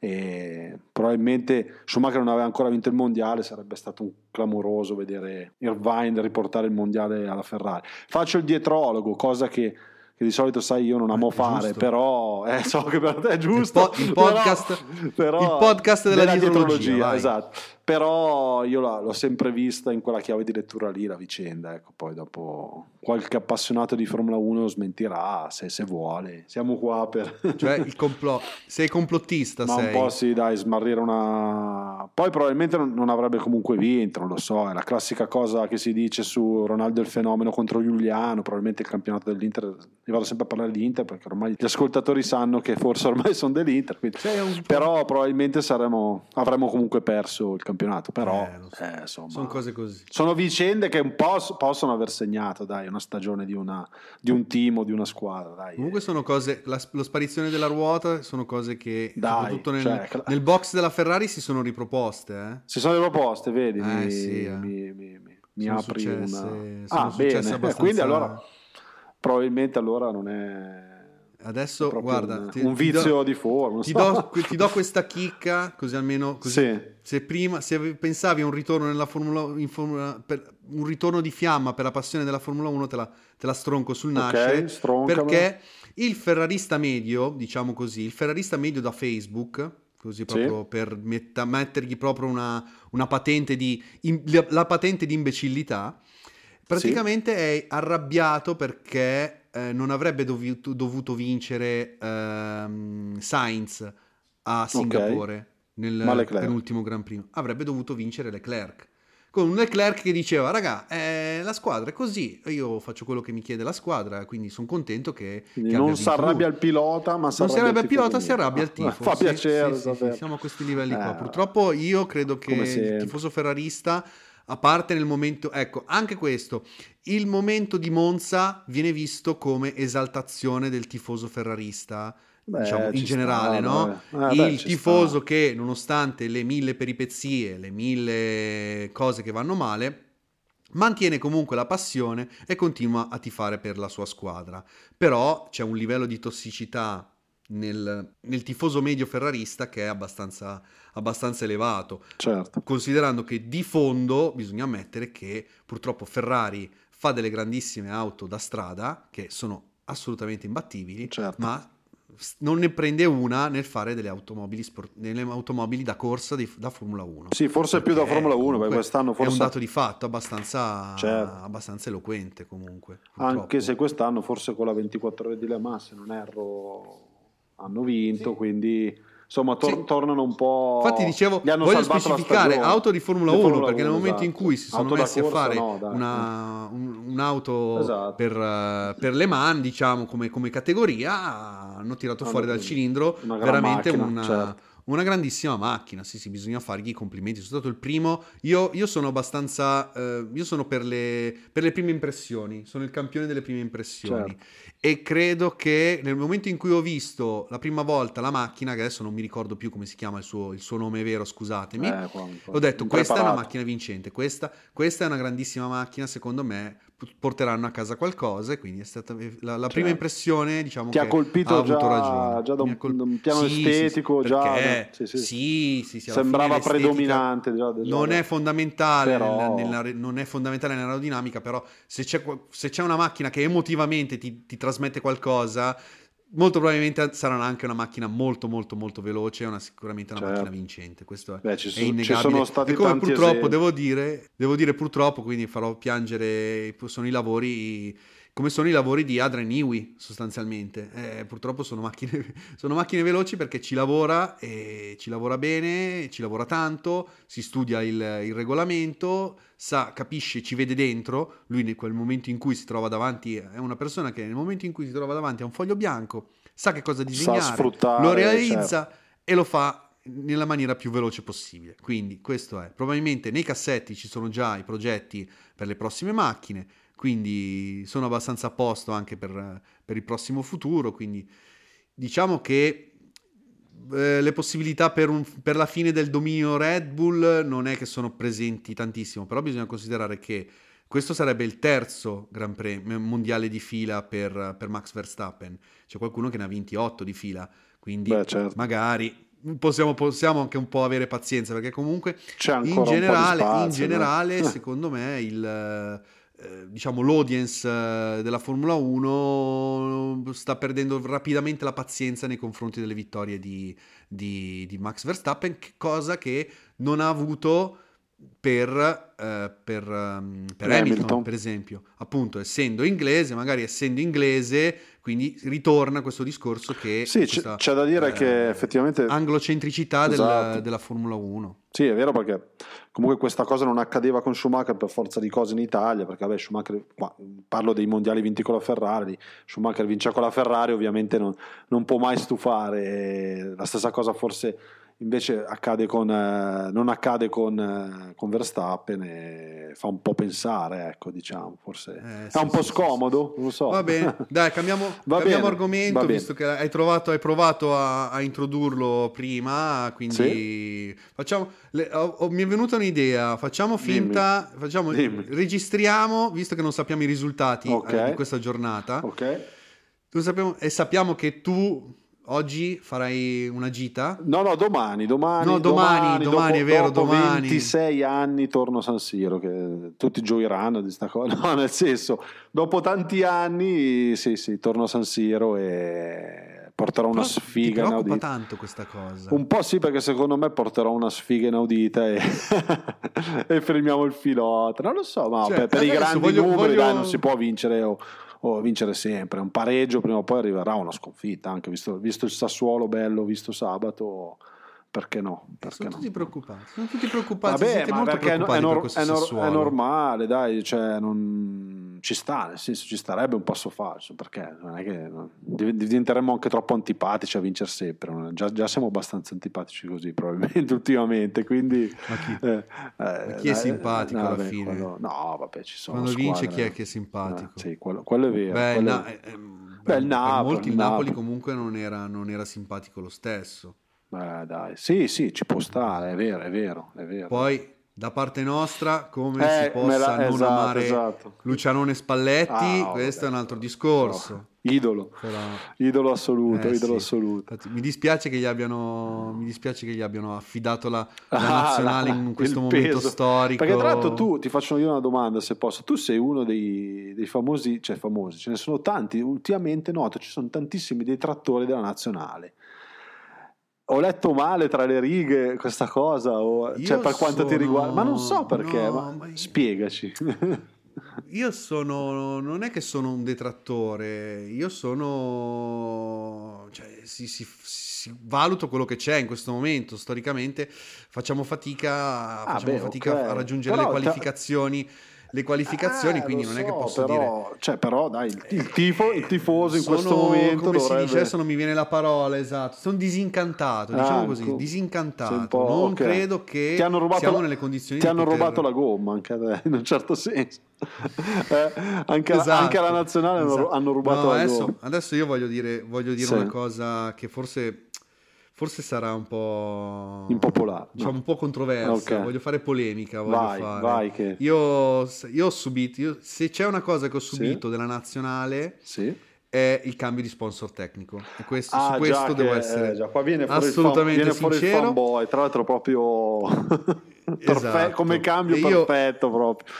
e probabilmente Schumacher non aveva ancora vinto il mondiale, sarebbe stato un clamoroso vedere Irvine riportare il mondiale alla Ferrari. Faccio il dietrologo, cosa che che di solito sai io non amo eh, fare, giusto. però eh, so che per te è giusto. Il, po- il podcast, però, però il podcast della, della dietrologia, dietrologia esatto però io la, l'ho sempre vista in quella chiave di lettura lì la vicenda, ecco, poi dopo qualche appassionato di Formula 1 smentirà se, se vuole, siamo qua per... Cioè il complotto, sei complottista Ma sei. un po' sì, dai, smarrire una... Poi probabilmente non, non avrebbe comunque vinto, non lo so, è la classica cosa che si dice su Ronaldo il fenomeno contro Giuliano, probabilmente il campionato dell'Inter, io vado sempre a parlare di Inter perché ormai gli ascoltatori sanno che forse ormai sono dell'Inter, quindi... però probabilmente saremo, avremmo comunque perso il campionato, però Eh, so. eh, insomma, Sono cose così. sono vicende che un po' possono aver segnato, dai, una stagione di, una, di un team o di una squadra, dai. Comunque sono cose, la, lo sparizione della ruota sono cose che Dai, soprattutto nel, cioè, nel box della Ferrari si sono riproposte. Eh? Si sono le proposte, vedi? Eh, mi, sì, eh. mi, mi- mi- mi apri successe- una... Ah, bene. abbastanza- Quindi allora, probabilmente allora non è... Adesso guarda, un, ti- un vizio do- di forma. Ti do, ti do questa chicca così almeno così Sì. se prima se pensavi a un ritorno nella Formula, in Formula per, un ritorno di fiamma per la passione della Formula 1 te la, te la stronco sul nasce Ok, stroncamela. perché il ferrarista medio diciamo così il ferrarista medio da Facebook così proprio per metta- mettergli proprio una, una patente di in- la, la patente di imbecillità praticamente è arrabbiato perché eh, non avrebbe dovuto, dovuto vincere ehm, Sainz a Singapore nel Ma Leclerc. penultimo Gran Premio. Avrebbe dovuto vincere Leclerc. Con un Leclerc che diceva, raga, eh, la squadra è così, io faccio quello che mi chiede la squadra, quindi sono contento che... Che non si arrabbia il pilota, ma si arrabbia il pilota, si arrabbia il Ah, tifo. Fa Sì, piacere sì, sì, sì, siamo a questi livelli qua. Eh, Purtroppo io credo che il tifoso ferrarista, a parte nel momento, ecco, anche questo, il momento di Monza viene visto come esaltazione del tifoso ferrarista. Beh, diciamo, in generale, sta, no? beh, il ci tifoso sta. che, nonostante le mille peripezie, le mille cose che vanno male, mantiene comunque la passione e continua a tifare per la sua squadra. Però c'è un livello di tossicità nel, nel tifoso medio ferrarista che è abbastanza, abbastanza elevato, Certo. considerando che di fondo bisogna ammettere che purtroppo Ferrari fa delle grandissime auto da strada che sono assolutamente imbattibili, Certo. ma non ne prende una nel fare delle automobili, sport- nelle automobili da corsa di- da Formula 1. Sì, forse più da Formula 1, perché quest'anno è un forse... dato di fatto abbastanza, Certo. abbastanza eloquente comunque. Anche purtroppo. se quest'anno forse con la 24 ore di Le Mans, se non erro, hanno vinto, quindi insomma tor- Sì. tornano un po'... Infatti dicevo, voglio specificare auto di Formula Di 1 perché nel 1, momento in esatto. cui si sono Auto messi a corsa, fare no, una- un- un'auto Esatto. per, per Le Mans, diciamo come, come categoria, hanno tirato Hanno fuori dal cilindro una veramente macchina, una, certo. una grandissima macchina. Sì, sì, bisogna fargli i complimenti. Sono stato il primo. Io, io sono abbastanza. eh, io sono per le, per le prime impressioni. Sono il campione delle prime impressioni. Certo. E credo che nel momento in cui ho visto la prima volta la macchina, che adesso non mi ricordo più come si chiama il suo, il suo nome vero, scusatemi. Eh, Ho detto, questa è una macchina vincente, questa, questa è una grandissima macchina, secondo me porteranno a casa qualcosa e quindi è stata la, la prima Certo. impressione, diciamo Ti ha colpito ha avuto già- ragione. già da un- col- da un piano Sì, sì, sì, estetico, già sì, sì. sì, Sembrava predominante già, già Non è fondamentale, Però- nella- nella- non è fondamentale nell'aerodinamica, però se c'è, se c'è una macchina che emotivamente ti, ti trasmette qualcosa, molto probabilmente sarà anche una macchina molto molto molto veloce, una, sicuramente una Certo. macchina vincente, questo è, Beh, ci, è so- ci innegabile. sono stati e come purtroppo esempi. devo dire, devo dire purtroppo, quindi farò piangere, sono i lavori, come sono i lavori di Adrian Newey sostanzialmente. Eh, purtroppo sono macchine, sono macchine veloci perché ci lavora e ci lavora bene, ci lavora tanto, si studia il, il regolamento, sa, capisce, ci vede dentro. Lui in quel momento in cui si trova davanti è una persona che nel momento in cui si trova davanti a un foglio bianco sa che cosa disegnare, lo realizza certo. e lo fa nella maniera più veloce possibile. Quindi questo è. Probabilmente nei cassetti ci sono già i progetti per le prossime macchine, quindi sono abbastanza a posto anche per, per il prossimo futuro, quindi diciamo che eh, le possibilità per, un- per la fine del dominio Red Bull non è che sono presenti tantissimo, però bisogna considerare che questo sarebbe il terzo Gran Premio mondiale di fila per, per Max Verstappen. C'è qualcuno che ne ha 28 di fila, quindi Beh, certo. magari possiamo, possiamo anche un po' avere pazienza, perché comunque in generale, spazio, in no? generale Eh. secondo me, il, diciamo, l'audience eh, della Formula 1 sta perdendo rapidamente la pazienza nei confronti delle vittorie di, di- di Max Verstappen, cosa che non ha avuto per, eh, per, um, per Hamilton, Hamilton, per esempio. Appunto, essendo inglese, magari essendo inglese, quindi ritorna questo discorso che... Sì, questa, c'è da dire eh, che effettivamente... Anglocentricità esatto. della, della Formula 1. Sì, è vero perché comunque questa cosa non accadeva con Schumacher per forza di cose in Italia, perché vabbè, Schumacher, parlo dei mondiali vinti con la Ferrari, Schumacher vince con la Ferrari, ovviamente non, non può mai stufare. La stessa cosa forse invece accade con, eh, non accade con, eh, con, Verstappen e fa un po' pensare, ecco, diciamo, forse eh, sì, è un sì, po' scomodo, sì, non so. Va bene, dai, cambiamo, cambiamo argomento, visto che hai, trovato, hai provato a, a, introdurlo prima, quindi facciamo, le, oh, oh, mi è venuta un'idea, facciamo finta, Dimmi. Facciamo, Dimmi. registriamo, visto che non sappiamo i risultati eh, okay. di questa giornata, ok. Sappiamo, e sappiamo che tu Oggi farai una gita? No, no, domani, domani. No, domani, domani, domani dopo, è vero, dopo domani. 26 anni torno a San Siro, che tutti gioiranno di sta cosa. No, nel senso, dopo tanti anni, sì, sì, torno a San Siro e porterò una Però sfiga ti inaudita. tanto questa cosa. Un po' sì, perché secondo me porterò una sfiga inaudita e, e fermiamo il filotto. Non lo so, ma cioè, per, per i grandi voglio, numeri voglio... dai, non si può vincere. Oh o vincere sempre. Un pareggio prima o poi arriverà una sconfitta, anche visto, visto il Sassuolo bello, visto sabato perché no? Perché sono no? tutti preoccupati. Sono tutti preoccupati. Vabbè, ma perché è, è, nor- è, nor- è, normale, dai, cioè non... ci sta, nel senso ci starebbe un passo falso, perché non è che no? diventeremmo anche troppo antipatici a vincere sempre. Già, già, siamo abbastanza antipatici così, probabilmente ultimamente. Quindi, ma chi, eh, ma chi è simpatico eh, alla vabbè, fine? Quello, no, vabbè, ci sono. Quando squadre, vince, chi è che è simpatico? Eh, sì, quello, quello, è vero. Beh, quello na- è... Eh, Beh, il Napoli, molti il Napoli, Napoli comunque non era, non era simpatico lo stesso. Beh, dai, sì, sì, ci può stare, è vero, è vero, è vero. Poi da parte nostra, come eh, si possa la, non esatto, amare esatto. Lucianone Spalletti, ah, questo vabbè, è un altro discorso. No. Idolo, Però... idolo assoluto, eh, idolo sì. assoluto. Infatti, mi, dispiace che gli abbiano, mi dispiace che gli abbiano affidato la, la ah, nazionale la, in questo momento peso. storico. Perché tra l'altro tu, ti faccio io una domanda se posso, tu sei uno dei, dei famosi, cioè famosi, ce ne sono tanti, ultimamente noto, ci sono tantissimi detrattori della nazionale ho letto male tra le righe questa cosa, o, cioè per quanto sono... ti riguarda, ma non so perché, no, ma ma spiegaci. io sono, non è che sono un detrattore, io sono, cioè, si, si, si valuto quello che c'è in questo momento, storicamente facciamo fatica, ah, facciamo beh, fatica okay. a raggiungere Però le qualificazioni. Te le qualificazioni, eh, quindi non so, è che posso però, dire... Cioè, però dai, il, il, tifo, il tifoso in sono, questo momento come dovrebbe... si dice, adesso non mi viene la parola, esatto, sono disincantato, diciamo ah, così, ecco. disincantato. Non okay. credo che ti hanno rubato siamo la, nelle condizioni Ti hanno poter... rubato la gomma, anche in un certo senso. eh, anche, esatto, anche alla nazionale esatto. hanno rubato no, la adesso, gomma. Adesso io voglio dire, voglio dire sì. una cosa che forse forse sarà un po' impopolare, diciamo no. un po' controversa. Okay. Voglio fare polemica. Voglio vai, fare. vai che... io, io, ho subito, io, se c'è una cosa che ho subito sì. della nazionale, sì. è il cambio di sponsor tecnico. E questo, ah, su questo devo che, essere eh, già, viene assolutamente fan, viene sincero. Fanboy, tra l'altro, proprio esatto. come cambio io... perfetto proprio.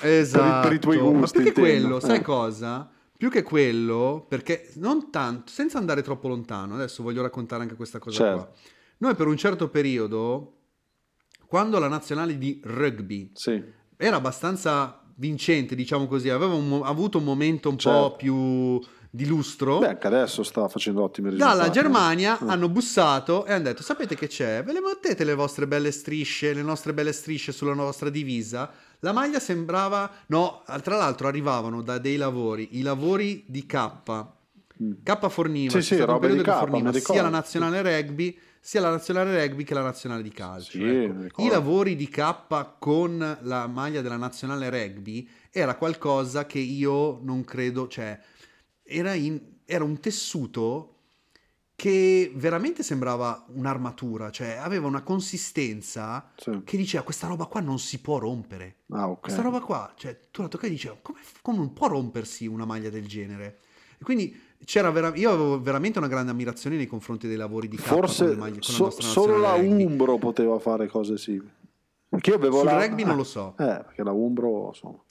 Esatto. Per, per i tuoi gusti. Ma perché quello, sai eh. cosa? Più che quello, perché non tanto, senza andare troppo lontano, adesso voglio raccontare anche questa cosa certo. qua. Noi per un certo periodo, quando la nazionale di rugby sì. era abbastanza vincente, diciamo così, aveva un, avuto un momento un certo. po' più di lustro. Beh, che adesso sta facendo ottimi risultati. Dalla Germania eh. hanno bussato e hanno detto: Sapete che c'è? Ve le mettete le vostre belle strisce, le nostre belle strisce sulla nostra divisa? La maglia sembrava, no, tra l'altro arrivavano da dei lavori, i lavori di K. K forniva, sì, sì, periodo che K, forniva sia la nazionale rugby sia la nazionale rugby che la nazionale di calcio. Sì, ecco. I lavori di K con la maglia della nazionale rugby era qualcosa che io non credo, cioè era, in, era un tessuto che veramente sembrava un'armatura, cioè aveva una consistenza sì. che diceva questa roba qua non si può rompere. Ah, okay. Questa roba qua, cioè tu la toccavi e dicevi come, come non può rompersi una maglia del genere? E quindi c'era vera- io avevo veramente una grande ammirazione nei confronti dei lavori di K Forse maglie, so, solo la. Umbro poteva fare cose simili. Perché io avevo Sul la... rugby non lo so. Eh, perché la Umbro insomma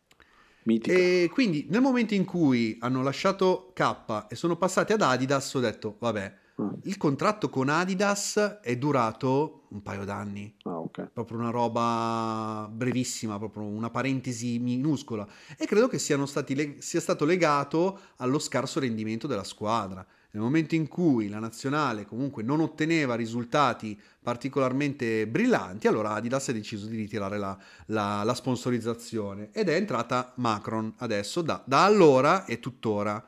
Mitica. E quindi nel momento in cui hanno lasciato K e sono passati ad Adidas ho detto vabbè. Il contratto con Adidas è durato un paio d'anni, Ah, ok. proprio una roba brevissima, proprio una parentesi minuscola. E credo che siano stati leg- sia stato legato allo scarso rendimento della squadra. Nel momento in cui la nazionale comunque non otteneva risultati particolarmente brillanti, allora Adidas ha deciso di ritirare la, la- la sponsorizzazione ed è entrata Macron adesso, da, da allora e tuttora.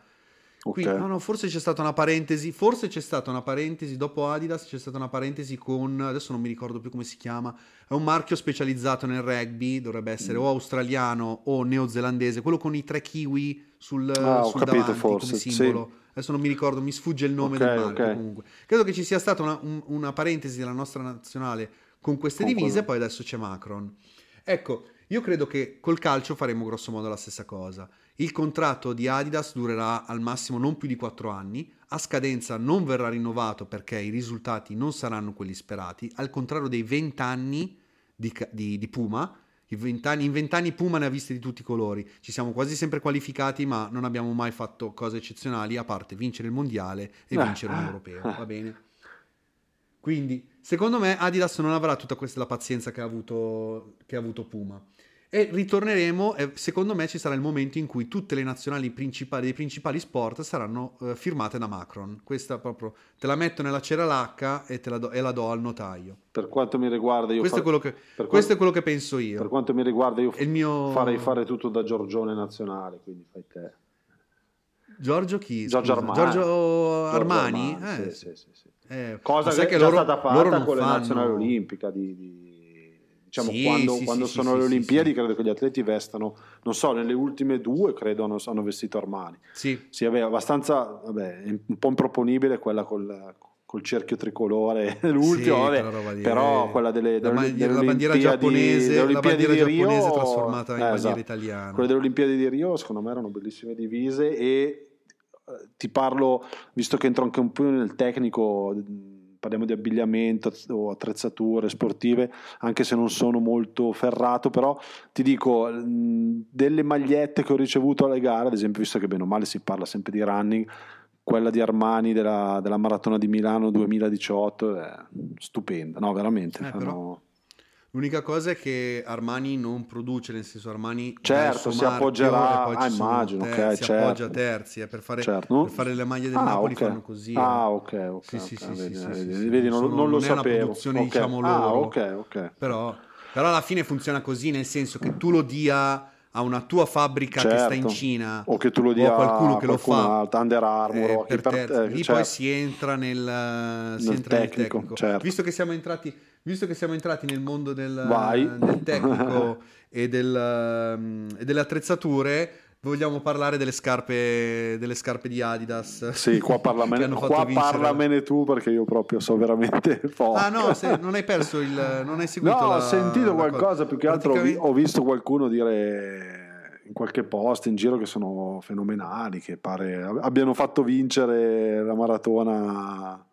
Ok. Quindi, no, no, forse c'è stata una parentesi, forse c'è stata una parentesi dopo Adidas, c'è stata una parentesi con, adesso non mi ricordo più come si chiama, è un marchio specializzato nel rugby, dovrebbe essere Mm. o australiano o neozelandese, quello con i tre kiwi sul, Ah, sul capito, davanti forse, come sì. simbolo. Adesso non mi ricordo, mi sfugge il nome Ok, del marchio ok. comunque. Credo che ci sia stata una, un- una parentesi della nostra nazionale con queste Con divise, quello. poi adesso c'è Macron. Ecco, io credo che col calcio faremo grosso modo la stessa cosa. Il contratto di Adidas durerà al massimo non più di 4 anni, a scadenza non verrà rinnovato perché i risultati non saranno quelli sperati, al contrario dei 20 anni di, di- di Puma. I 20 anni- in 20 anni Puma ne ha viste di tutti i colori, ci siamo quasi sempre qualificati ma non abbiamo mai fatto cose eccezionali a parte vincere il mondiale e Ah. vincere un europeo, va bene? Quindi, secondo me, Adidas non avrà tutta questa la pazienza che ha avuto, che ha avuto Puma. E ritorneremo, e secondo me ci sarà il momento in cui tutte le nazionali principali dei principali sport saranno eh, firmate da Macron. Questa proprio, te la metto nella ceralacca e, te la do, e la do al notaio. Per quanto mi riguarda, io Questo, fa- è quello che, questo è quanto- quello che penso io. per quanto mi riguarda, io È il mio... farei fare tutto da Giorgione nazionale, quindi fai te. Giorgio chi? Giorgio? Armani. Giorgio Giorgio Armani? Armani, Eh, sì, sì, sì, eh, Cosa sai che, è loro- stata fatta con fanno- nazionali olimpiche. Di, di- diciamo, Sì, quando, sì, quando sì, sono le Olimpiadi, credo che gli atleti vestano, non so, nelle ultime due credo hanno, hanno vestito Armani. Sì, Sì, vabbè, abbastanza, vabbè, un po' improponibile quella col, col cerchio tricolore, l'ultimo, vabbè, quella però eh. quelle delle, la, delle- bandiera- delle la bandiera giapponese, delle la bandiera di Rio, giapponese trasformata in eh, bandiera esatto. italiana. Quelle delle Olimpiadi di Rio secondo me erano bellissime divise e eh, ti parlo, visto che entro anche un po' nel tecnico, parliamo di abbigliamento o attrezzature sportive, anche se non sono molto ferrato, però ti dico, delle magliette che ho ricevuto alle gare, ad esempio, visto che bene o male si parla sempre di running, quella di Armani della, della maratona di Milano 2018 è stupenda, no veramente. Eh, fanno- L'unica cosa è che Armani non produce, nel senso Armani Certo, si appoggerà- ah, immagino, ok, terzi, certo. appoggia terzi, eh, per, fare, Certo. per fare le maglie del Ah, Napoli ok. fanno così. eh. Ah, ok, ok. Sì, sì, sì, vedi, sì, vedi, sì, sì. vedi, non, Sono- non lo non è una sapevo. produzione, diciamo, Ah, loro. ok, ok. Però, però alla fine funziona così, nel senso che tu lo dia a una tua fabbrica che sta in Certo. Cina O che tu lo dia a qualcuno che lo qualcun fa altro, Under Armour, eh, per per- terzi. eh, lì certo. poi si entra nel, si Nel entra nel tecnico, tecnico. certo. Visto, che siamo entrati, visto che siamo entrati nel mondo del, del tecnico e, del, um, e delle attrezzature, vogliamo parlare delle scarpe, delle scarpe di Adidas. Sì, qua, parlamene, qua parlamene tu perché io proprio so veramente poco. Ah no, se- non hai perso il... non hai seguito No, la- ho sentito qualcosa, cosa. più che altro Praticamente- ho visto qualcuno dire in qualche post in giro che sono fenomenali, che pare abbiano fatto vincere la maratona.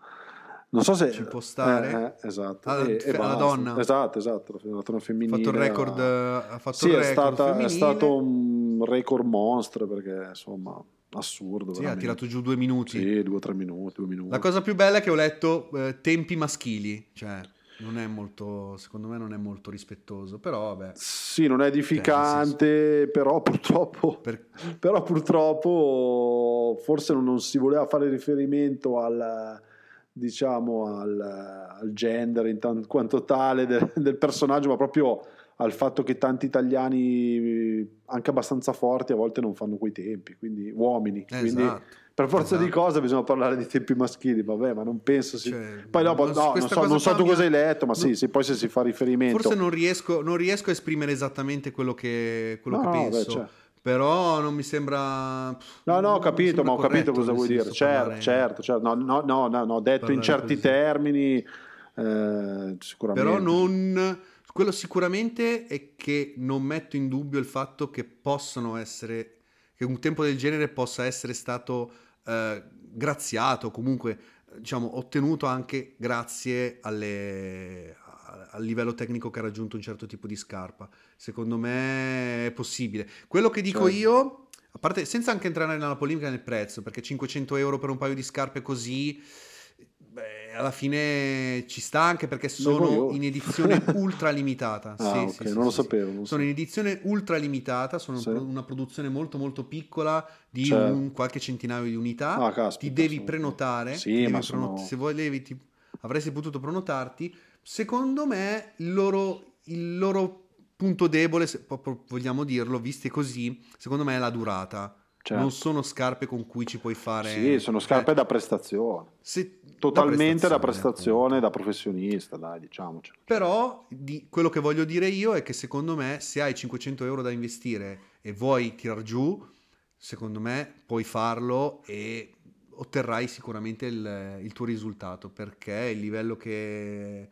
Non so se Ci può stare. Eh, eh, esatto. Ah, E- e fe- la basta. donna. Esatto, esatto, la maratona ha femminile. fatto il record, ha fatto Sì, il è, record stata- è stato un record mostro perché insomma assurdo. Sì, ha tirato giù due minuti. Sì, due o tre minuti, due minuti. La cosa più bella è che ho letto eh, tempi maschili, cioè non è molto, secondo me non è molto rispettoso, però vabbè. Sì, non è edificante, però purtroppo, Per- però purtroppo forse non, non si voleva fare riferimento al, diciamo, al, al gender in tan- quanto tale del, del personaggio, ma proprio al fatto che tanti italiani anche abbastanza forti a volte non fanno quei tempi, quindi uomini. quindi esatto. per forza di esatto. cose bisogna parlare di tempi maschili, vabbè, ma non penso si... Cioè, Poi dopo, non- no, non so, cosa non so tu cosa hai letto, ma no. sì, sì, poi se si fa riferimento... Forse non riesco, non riesco a esprimere esattamente quello che, quello No, che no, beh, penso, cioè. Però non mi sembra... No, no, ho capito, ma ho capito cosa vuoi dire. Certo, certo, certo. No, no, no, no, no, detto in certi così. termini, eh, sicuramente. Però non... Quello sicuramente è che non metto in dubbio il fatto che possano essere... che un tempo del genere possa essere stato eh, graziato, comunque diciamo ottenuto anche grazie alle- al livello tecnico che ha raggiunto un certo tipo di scarpa. Secondo me è possibile. Quello che dico Certo. io, a parte senza anche entrare nella polemica nel prezzo, perché 500 euro per un paio di scarpe così Beh, alla fine ci sta anche perché sono in edizione ultra limitata. Ah, Sì, ok, sì, sì, non lo sì, sapevo, sì. non Sono in edizione ultra limitata, sono una produzione molto molto piccola di Certo. un qualche centinaio di unità. Ah, caspita, ti devi sono- prenotare. Sì, devi ma sono- Se volevi, ti- avresti potuto prenotarti. Secondo me, il loro, il loro punto debole, se proprio vogliamo dirlo, viste così, secondo me è la durata. Certo. Non sono scarpe con cui ci puoi fare. Sì, sono scarpe cioè, da prestazione. se- Totalmente da appunto. prestazione, da professionista, dai, diciamoci. Però di- quello che voglio dire io è che secondo me se hai 500 euro da investire e vuoi tirar giù, secondo me puoi farlo e otterrai sicuramente il, il tuo risultato perché il livello che,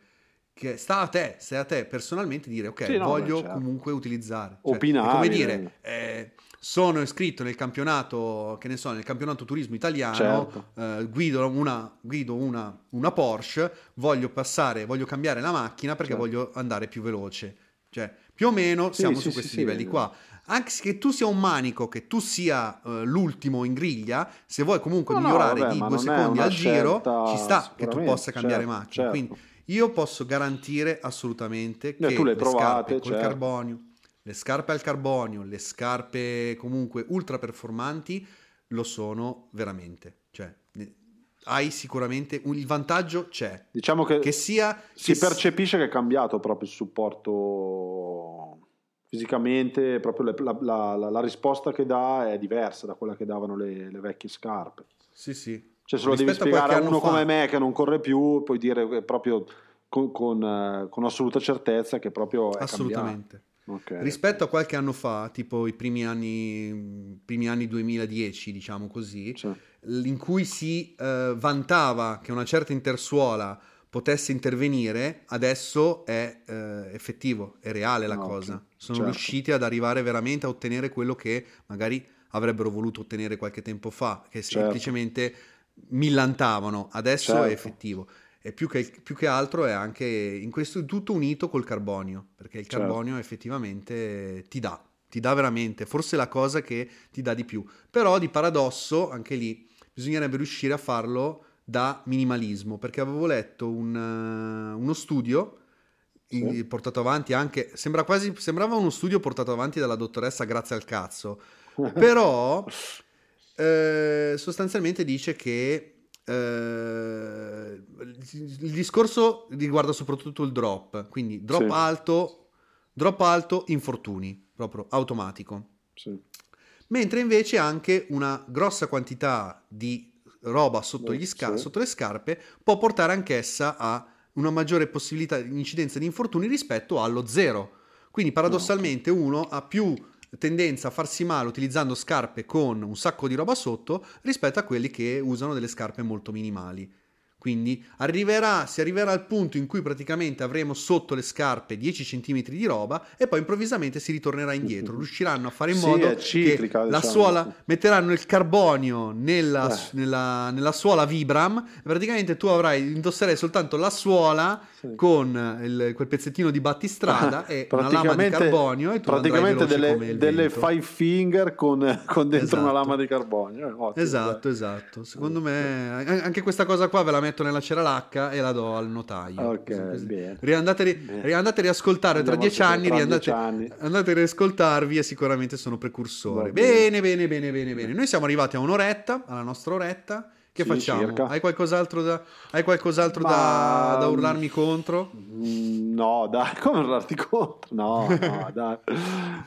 che sta a te, se a te personalmente dire ok, Sì, no, voglio beh, certo. comunque utilizzare. Cioè, è Opinare, come dire, eh, sono iscritto nel campionato, che ne so, nel campionato turismo italiano, Certo. eh, guido, una, guido una, una Porsche, voglio passare, voglio cambiare la macchina perché Certo. voglio andare più veloce. Cioè, più o meno siamo sì, su sì, questi sì, livelli eh. qua. Anche se che tu sia un manico, che tu sia eh, l'ultimo in griglia, se vuoi comunque No, no, migliorare vabbè, di due secondi al giro, ci sta che tu possa cambiare certo, macchina. certo. Quindi io posso garantire assolutamente che tu le le scarpe provate, col certo. carbonio, le scarpe al carbonio, le scarpe comunque ultra performanti lo sono veramente. Cioè, hai sicuramente un- il vantaggio c'è. Diciamo che, Che sia si che percepisce che è cambiato proprio il supporto fisicamente, proprio la, la- la- la risposta che dà è diversa da quella che davano le, le vecchie scarpe. Sì, sì. Cioè, se lo devi spiegare a uno fa. come me che non corre più, puoi dire proprio con, con, eh, con assoluta certezza che proprio è Assolutamente. cambiato. Ok. Rispetto a qualche anno fa, tipo i primi anni, primi anni 2010, diciamo così, Sì. in cui si eh, vantava che una certa intersuola potesse intervenire, adesso è eh, effettivo, è reale la Ah, ok. cosa. Sono Certo. riusciti ad arrivare veramente a ottenere quello che magari avrebbero voluto ottenere qualche tempo fa, che Certo. semplicemente millantavano, adesso Certo. è effettivo. E più che, più che altro è anche in questo tutto unito col carbonio, perché il Certo. carbonio effettivamente ti dà, ti dà veramente, forse la cosa che ti dà di più. Però di paradosso, anche lì, bisognerebbe riuscire a farlo da minimalismo, perché avevo letto un, eh, uno studio Sì. portato avanti anche, sembra quasi, sembrava uno studio portato avanti dalla dottoressa Grazie al cazzo, però eh, sostanzialmente dice che eh, il discorso riguarda soprattutto il drop, quindi drop Sì. alto, drop alto, infortuni, proprio automatico. Sì. Mentre invece anche una grossa quantità di roba sotto, Beh, gli sca- sì. sotto le scarpe può portare anch'essa a una maggiore possibilità di incidenza di infortuni rispetto allo zero. Quindi paradossalmente uno ha più tendenza a farsi male utilizzando scarpe con un sacco di roba sotto rispetto a quelli che usano delle scarpe molto minimali. Quindi arriverà, si arriverà al punto in cui praticamente avremo sotto le scarpe 10 cm di roba e poi improvvisamente si ritornerà indietro. Riusciranno a fare in modo ciclica, che la diciamo. suola metteranno il carbonio nella, Eh. nella- nella suola Vibram praticamente tu avrai indosserai soltanto la suola Sì. con il- quel pezzettino di battistrada e una lama di carbonio e tu praticamente delle, delle five finger con, con dentro una Esatto. lama di carbonio. Eh, ottimo, Esatto, dai. esatto. Secondo me an- anche questa cosa qua ve la metto nella ceralacca e la do al notaio. Ok. Riandate, ri- riandate a riascoltare tra dieci anni, riandate, dieci anni. andate a riascoltarvi e sicuramente sono precursori. Bene, bene, bene, bene, bene. Noi siamo arrivati a un'oretta, alla nostra oretta. Che Sì, facciamo? circa. Hai qualcos'altro, da, hai qualcos'altro da, Ma- da urlarmi contro? Mm, No, dai, come urlarti contro? No, no, dai.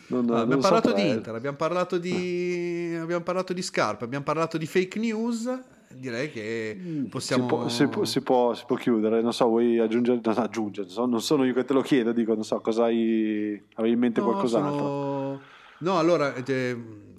Non, Ah, abbiamo non parlato saprei. di Inter, abbiamo parlato di, abbiamo parlato di scarpe, abbiamo parlato di fake news. Direi che Mm, possiamo. Si può, si, può, si, può, si può chiudere, non so, vuoi aggiungere? No, aggiungere, non so- non sono io che te lo chiedo, dico, non so, cosa hai, avevi in mente No, qualcos'altro? sono- No, allora, eh,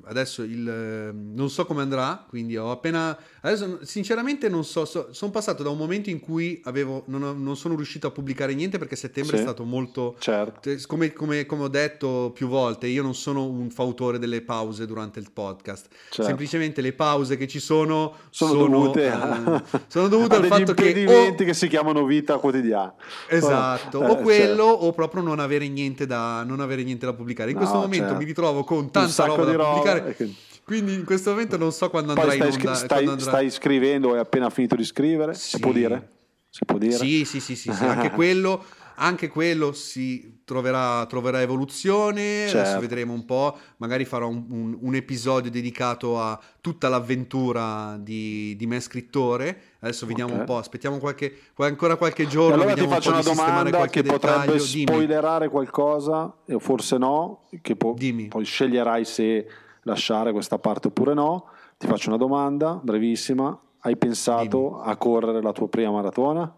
adesso il, eh, non so come andrà, quindi ho appena... Adesso sinceramente non so, so- sono passato da un momento in cui avevo, non, non sono riuscito a pubblicare niente perché settembre Sì. è stato molto... Certo, Te- Come, come- come ho detto più volte, io non sono un fautore delle pause durante il podcast. certo. Semplicemente le pause che ci sono sono, dovute, eh, sono dovute al fatto che o- che si chiamano vita quotidiana. Esatto, Eh, o quello certo. o proprio non avere niente da, non avere niente da pubblicare. In No, questo momento certo. mi ritrovo con tanta roba da pubblicare. E che- Quindi in questo momento non so quando andrà Poi stai, in onda. stai, andrà- stai scrivendo, hai appena finito di scrivere? Si Sì. può dire? Si può dire? Sì, sì, sì, sì, sì, anche quello, anche quello si troverà, troverà evoluzione, adesso Certo. vedremo un po', magari farò un, un- un episodio dedicato a tutta l'avventura di, di me scrittore, adesso vediamo Ok. un po', aspettiamo qualche, qua- ancora qualche E giorno, allora ti un faccio po' una di sistemare domanda qualche che potrebbe dettaglio, dimmi, spoilerare qualcosa, e forse no, che po- poi sceglierai se lasciare questa parte oppure no. Ti faccio una domanda brevissima. Hai pensato a correre la tua prima maratona?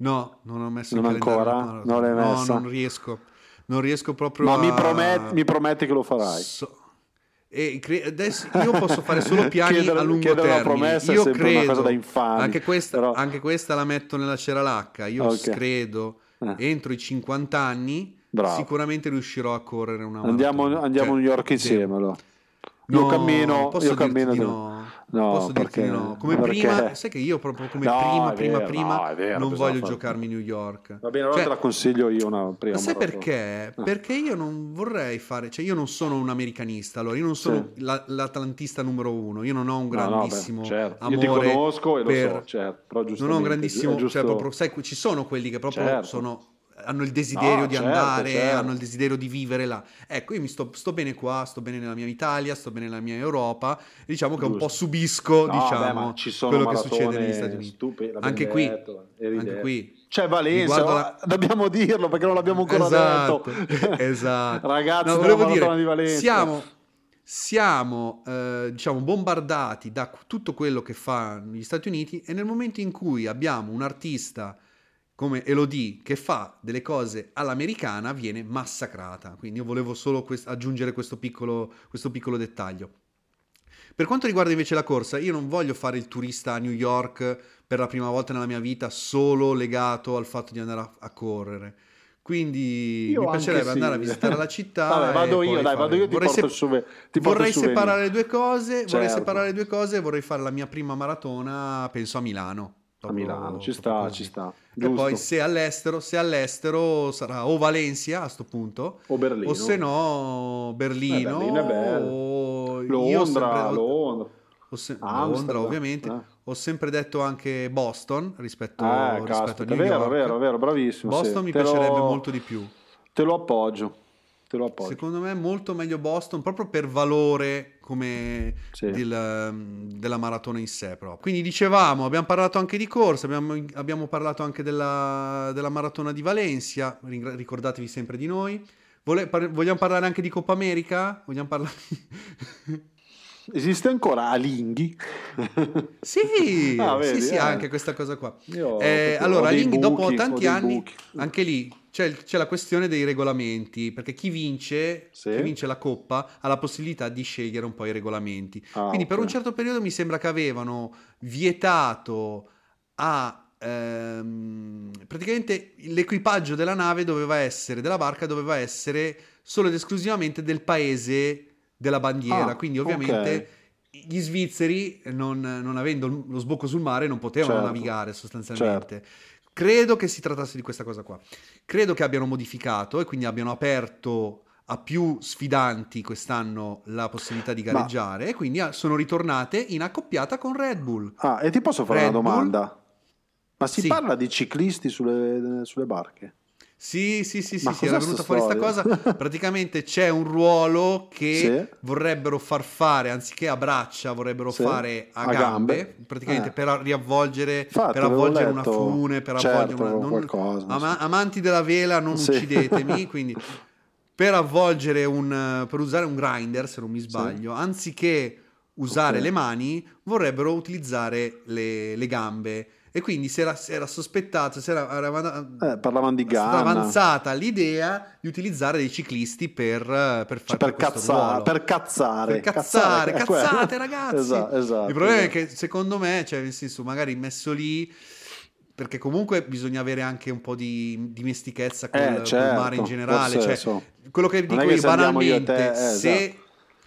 no, non ho messo Non ancora? Non l'hai No, messa? non riesco, non riesco proprio Ma a... mi, prometti, mi prometti che lo farai. So- e cre- adesso io posso fare solo piani Chiedere- a lungo termine. promessa io credo, infami, anche, questa, però- anche questa la metto nella ceralacca. Io Ok. credo Eh. entro i 50 anni Bravo. sicuramente riuscirò a correre una Andiamo, maratona. andiamo a Cioè, New York sì. insieme allora. No, io cammino, posso io dirti cammino di no. No, posso dirti perché- di no. Come perché- prima, sai che io proprio come No, prima, prima, vero, prima no, vero, non voglio fare- giocarmi New York. Va bene, allora Cioè, te la consiglio io una prima Ma sai perché? Perché io non vorrei fare, cioè io non sono un americanista, allora io non sono la- l'atlantista numero uno, io non ho un No, no, beh, grandissimo certo. amore Io ti conosco e lo per- so, certo, però non ho un grandissimo, giusto- cioè proprio, sai, ci sono quelli che proprio Certo. sono, hanno il desiderio No, di certo, andare, certo. hanno il desiderio di vivere là. Ecco, io mi sto, sto bene qua, sto bene nella mia Italia, sto bene nella mia Europa, diciamo che un po' Giusto. subisco, No, diciamo, beh, quello che succede negli Stati Uniti. l'abbiamo Anche qui, detto, eri anche qui. C'è Valencia, Riguardo la- dobbiamo dirlo perché non l'abbiamo ancora Esatto, detto. esatto. Ragazzi, No, volevo dire, di Valencia. siamo, siamo eh, diciamo, bombardati da tutto quello che fanno gli Stati Uniti e nel momento in cui abbiamo un artista come Elodie che fa delle cose all'americana viene massacrata. Quindi io volevo solo quest- aggiungere questo piccolo, questo piccolo dettaglio. Per quanto riguarda invece la corsa, io non voglio fare il turista a New York per la prima volta nella mia vita solo legato al fatto di andare a, a correre. Quindi Io mi piacerebbe sì. andare a visitare la città. Vabbè, vado io, dai, fare- vado io, ti vorrei porto il souve- ti vorrei separare le due cose, vorrei Certo. separare le due cose e vorrei fare la mia prima maratona, penso a Milano. A Milano, ci sta, così. ci sta. E poi se all'estero, se all'estero sarà o Valencia a sto punto, o Berlino. o se no Berlino, Eh, Berlino o Londra, sempre- Londra. ho se- Londra ovviamente, eh. ho sempre detto anche Boston rispetto, Eh, rispetto caspita, a New vero, York. vero, vero, bravissimo. Boston sì. mi Te lo- piacerebbe molto di più. Te lo appoggio, te lo appoggio. Secondo me è molto meglio Boston proprio per valore come Sì. del, um, della maratona in sé proprio. Quindi dicevamo, abbiamo parlato anche di corsa, abbiamo, abbiamo parlato anche della, della maratona di Valencia, ricordatevi sempre di noi. Vole- par- vogliamo parlare anche di Coppa America? Vogliamo parlare... Esiste ancora Alinghi? sì, Ah, vedi, sì, sì, eh. anche questa cosa qua. Eh, allora, ho dei Linghi, dopo tanti anni, buchi. anche lì c'è, c'è la questione dei regolamenti, perché chi vince, Sì. chi vince la coppa ha la possibilità di scegliere un po' i regolamenti. Ah, Quindi per ok. un certo periodo mi sembra che avevano vietato a... ehm, praticamente l'equipaggio della nave doveva essere, della barca doveva essere solo ed esclusivamente del paese della bandiera. Ah, Quindi ovviamente gli svizzeri, non, non avendo lo sbocco sul mare, non potevano Certo. navigare sostanzialmente. Credo che si trattasse di questa cosa qua. Credo che abbiano modificato e quindi abbiano aperto a più sfidanti quest'anno la possibilità di Ma- gareggiare e quindi ah, sono ritornate in accoppiata con Red Bull. Ah, e ti posso fare Red una Bull? domanda? Ma si Sì. parla di ciclisti sulle, sulle barche? Sì, sì, sì, sì, sì, era venuta fuori sta storia? cosa. Praticamente c'è un ruolo che Sì. vorrebbero far fare, anziché a braccia, vorrebbero Sì. fare a, A gambe, gambe. praticamente Eh. per riavvolgere, Infatti, per avvolgere una fune, per certo, avvolgere una... non- qualcosa, ama- amanti della vela, non uccidetemi, quindi per avvolgere un... per usare un grinder, se non mi sbaglio, anziché usare Ok. le mani, vorrebbero utilizzare le, le gambe. E quindi si era, si era sospettato, si era, era- Eh, parlavano di Ganna. avanzata l'idea di utilizzare dei ciclisti per, eh, per Cioè, fare per, questo cazza- ruolo. per cazzare. Per cazzare, è quello. cazzate ragazzi. Esatto, esatto, Il problema esatto. è che secondo me, cioè nel senso, magari messo lì, perché comunque bisogna avere anche un po' di dimestichezza col, Eh, col certo, mare in generale. Cioè, so. quello che dico io andiamo io banalmente, te, eh, se, esatto.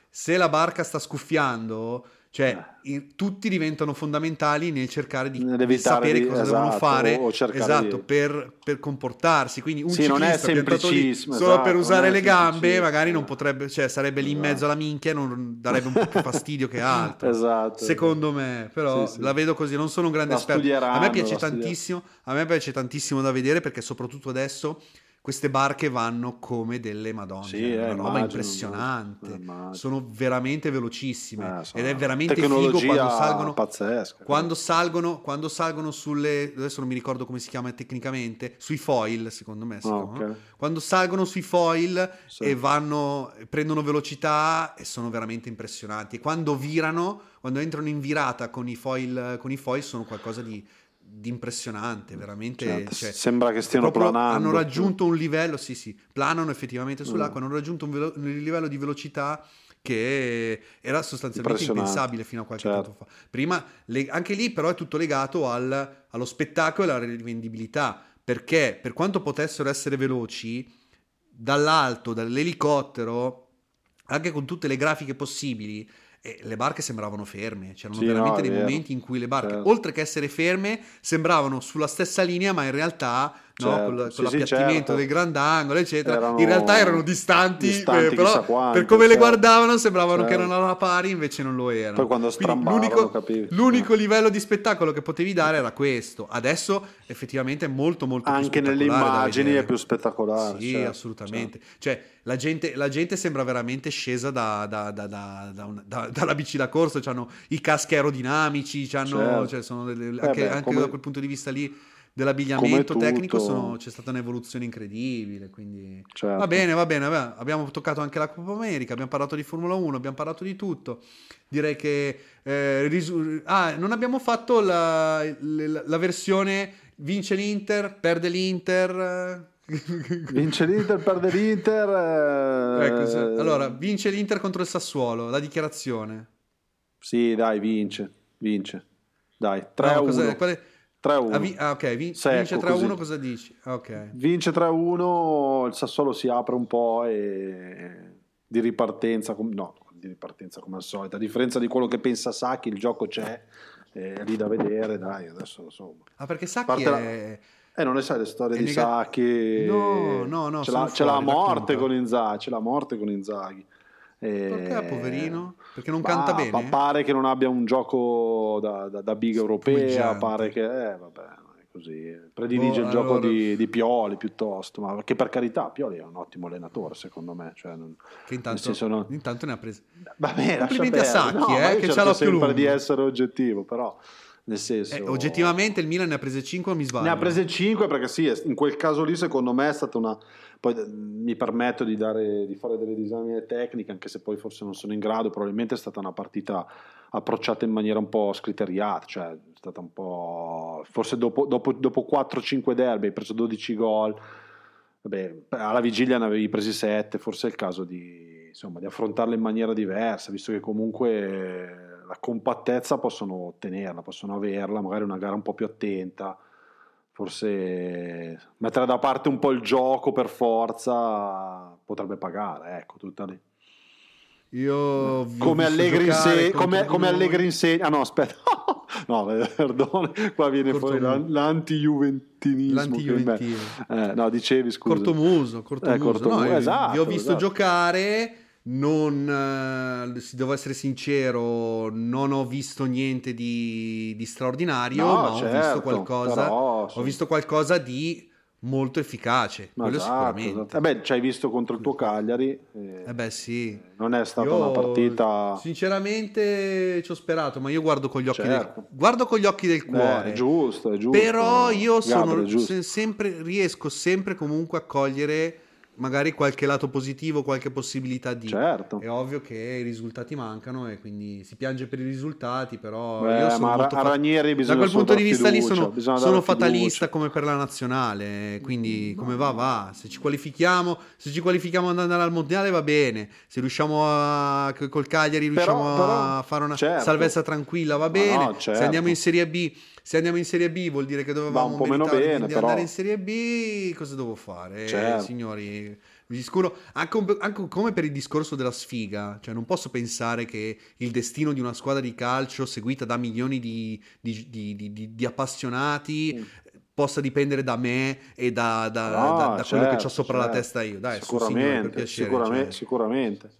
se la barca sta scuffiando, cioè i- tutti diventano fondamentali nel cercare di, di sapere di- cosa esatto, devono fare esatto, di- per, per comportarsi. Quindi un Sì, non è ciclista lì semplicissimo, solo esatto, per usare le gambe, magari non potrebbe, cioè sarebbe lì in mezzo alla minchia e non darebbe un po' più fastidio che altro. Esatto. Secondo me, però Sì, sì. la vedo così, non sono un grande La esperto. A me piace tantissimo, a me piace tantissimo da vedere perché soprattutto adesso queste barche vanno come delle madonne, Sì, cioè, eh, una roba immagino, impressionante. immagino. Sono veramente velocissime Eh, so. ed è veramente figo quando salgono pazzesca. quando salgono, quando salgono sulle adesso non mi ricordo come si chiama tecnicamente, sui foil, secondo me si Ah, chiamano. ok. Quando salgono sui foil Sì. e vanno, prendono velocità e sono veramente impressionanti. E quando virano, quando entrano in virata con i foil, con i foil sono qualcosa di impressionante, veramente. Certo, cioè, sembra che stiano planando. Hanno raggiunto un livello, sì, sì, planano effettivamente sull'acqua, Mm. hanno raggiunto un, velo- un livello di velocità che era sostanzialmente impensabile fino a qualche Certo. tempo fa. Prima, le- anche lì però è tutto legato al- allo spettacolo e alla rivendibilità, perché per quanto potessero essere veloci, dall'alto, dall'elicottero, anche con tutte le grafiche possibili, eh, le barche sembravano ferme, c'erano Sì, no, veramente è dei momenti in cui le barche, Certo. oltre che essere ferme, sembravano sulla stessa linea, ma in realtà, no, Certo. Sì, con sì, l'appiattimento certo. del grandangolo, eccetera, Erano in realtà erano distanti, distanti eh, però quanto, per come le certo. guardavano sembravano che Certo. erano alla pari, invece non lo erano. Poi quando Quindi l'unico, l'unico livello di spettacolo che potevi dare era questo. Adesso effettivamente è molto molto più Anche nelle immagini è più spettacolare. Sì, certo, assolutamente. Cioè, la gente, la gente sembra veramente scesa da- da- da- da- dalla bici da corsa, hanno i caschi aerodinamici, c'hanno- Certo. cioè, sono delle- Eh anche, beh, anche come- da quel punto di vista lì dell'abbigliamento tecnico sono, c'è stata un'evoluzione incredibile. Quindi certo. va, bene, va bene, va bene. Abbiamo toccato anche la Copa America, abbiamo parlato di Formula 1, abbiamo parlato di tutto. Direi che eh, risu- ah, non abbiamo fatto la, la, la, versione vince l'Inter, perde l'Inter. vince l'Inter, perde l'Inter. Eh... Ecco, se... allora, vince l'Inter contro il Sassuolo, la dichiarazione. Sì, dai, vince, vince. Dai, 3 no, a 1. Cos'è? Qual è? 3-1. Ah, vi- ah, ok, Vin- Secco, vince 3-1 cosa dici? Okay. Vince 3-1, il Sassuolo si apre un po' e di ripartenza, com- no, di ripartenza come al solito, a differenza di quello che pensa Sacchi, il gioco c'è, è lì da vedere, dai, adesso insomma. Ah, perché Sacchi la... è... Eh, non ne sai le storie di nega... Sacchi? No, no, no. C'è la, fuori, c'è la morte con Inzaghi, c'è la morte eh, con Inzaghi. E... Perché, poverino? Perché non canta bene? pa- pare che non abbia un gioco da, da, da big europea, pare che... Eh, vabbè, non è così. Predilige Boh, il gioco allora- di, di Pioli piuttosto, ma che per carità Pioli è un ottimo allenatore secondo me. Cioè, non- Che intanto, non- intanto ne ha prese. Vabbè, Complimenti a. Sacchi, No, eh, che c'ha l'occhio sempre lungo. di essere oggettivo, però nel senso... Eh, oggettivamente il Milan ne ha prese 5 o mi sbaglio? Ne ha prese 5 perché sì, in quel caso lì secondo me è stata una... Poi eh, mi permetto di, dare, di fare delle disamine tecniche, anche se poi forse non sono in grado, probabilmente è stata una partita approcciata in maniera un po' scriteriata, cioè è stata un po'... Forse dopo, dopo, dopo 4-5 derby hai preso 12 gol, vabbè, alla vigilia ne avevi presi 7, forse è il caso di, insomma, di affrontarle in maniera diversa, visto che comunque la compattezza possono ottenerla, possono averla, magari una gara un po' più attenta forse mettere da parte un po' il gioco per forza potrebbe pagare, ecco, tutta lì. Io Come Allegri, inse- contro come, come. Allegri insegna, ah no aspetta, no perdone, qua viene Corto fuori l'an- l'anti-juventinismo. L'anti-juventino. in Eh, no, dicevi scusa. Cortomuso, cortomuso. Eh, cortomuso, No, esatto, vi ho visto esatto. giocare, non, eh, se devo essere sincero, non ho visto niente di, di straordinario, No, ma ho certo, visto qualcosa, però, ho sì. visto qualcosa di molto efficace, Ma quello esatto, sicuramente. esatto. Eh beh, ci hai visto contro il tuo Cagliari. eh, Eh beh sì. non è stata Io, una partita... Sinceramente ci ho sperato, ma io guardo con gli occhi, Certo. del, guardo con gli occhi del Eh, cuore. è giusto, è giusto. Però io sono Gabriel, giusto. sempre, riesco sempre comunque a cogliere magari qualche lato positivo, qualche possibilità di... Certo. È ovvio che i risultati mancano e quindi si piange per i risultati, però Beh, io sono ma molto a Ranieri da quel punto di vista lì fiducia, sono, bisogna sono dare fatalista fiducia. come per la nazionale, quindi come va va, se ci qualifichiamo, se ci qualifichiamo ad andare al mondiale va bene, se riusciamo a col Cagliari Però- riusciamo però, a fare una certo. salvezza tranquilla va bene, no, certo. se andiamo in Serie B se andiamo in Serie B vuol dire che Va dovevamo un meno bene, però. andare in Serie B, cosa devo fare? Eh, Certo. signori, di sicuro, anche, anche, come per il discorso della sfiga, cioè non posso pensare che il destino di una squadra di calcio seguita da milioni di, di, di, di appassionati mm. possa dipendere da me e da, da, no, da, da certo, quello che ho sopra certo. la testa io. Dai, sicuramente, signore, piacere, sicuramente, cioè. sicuramente.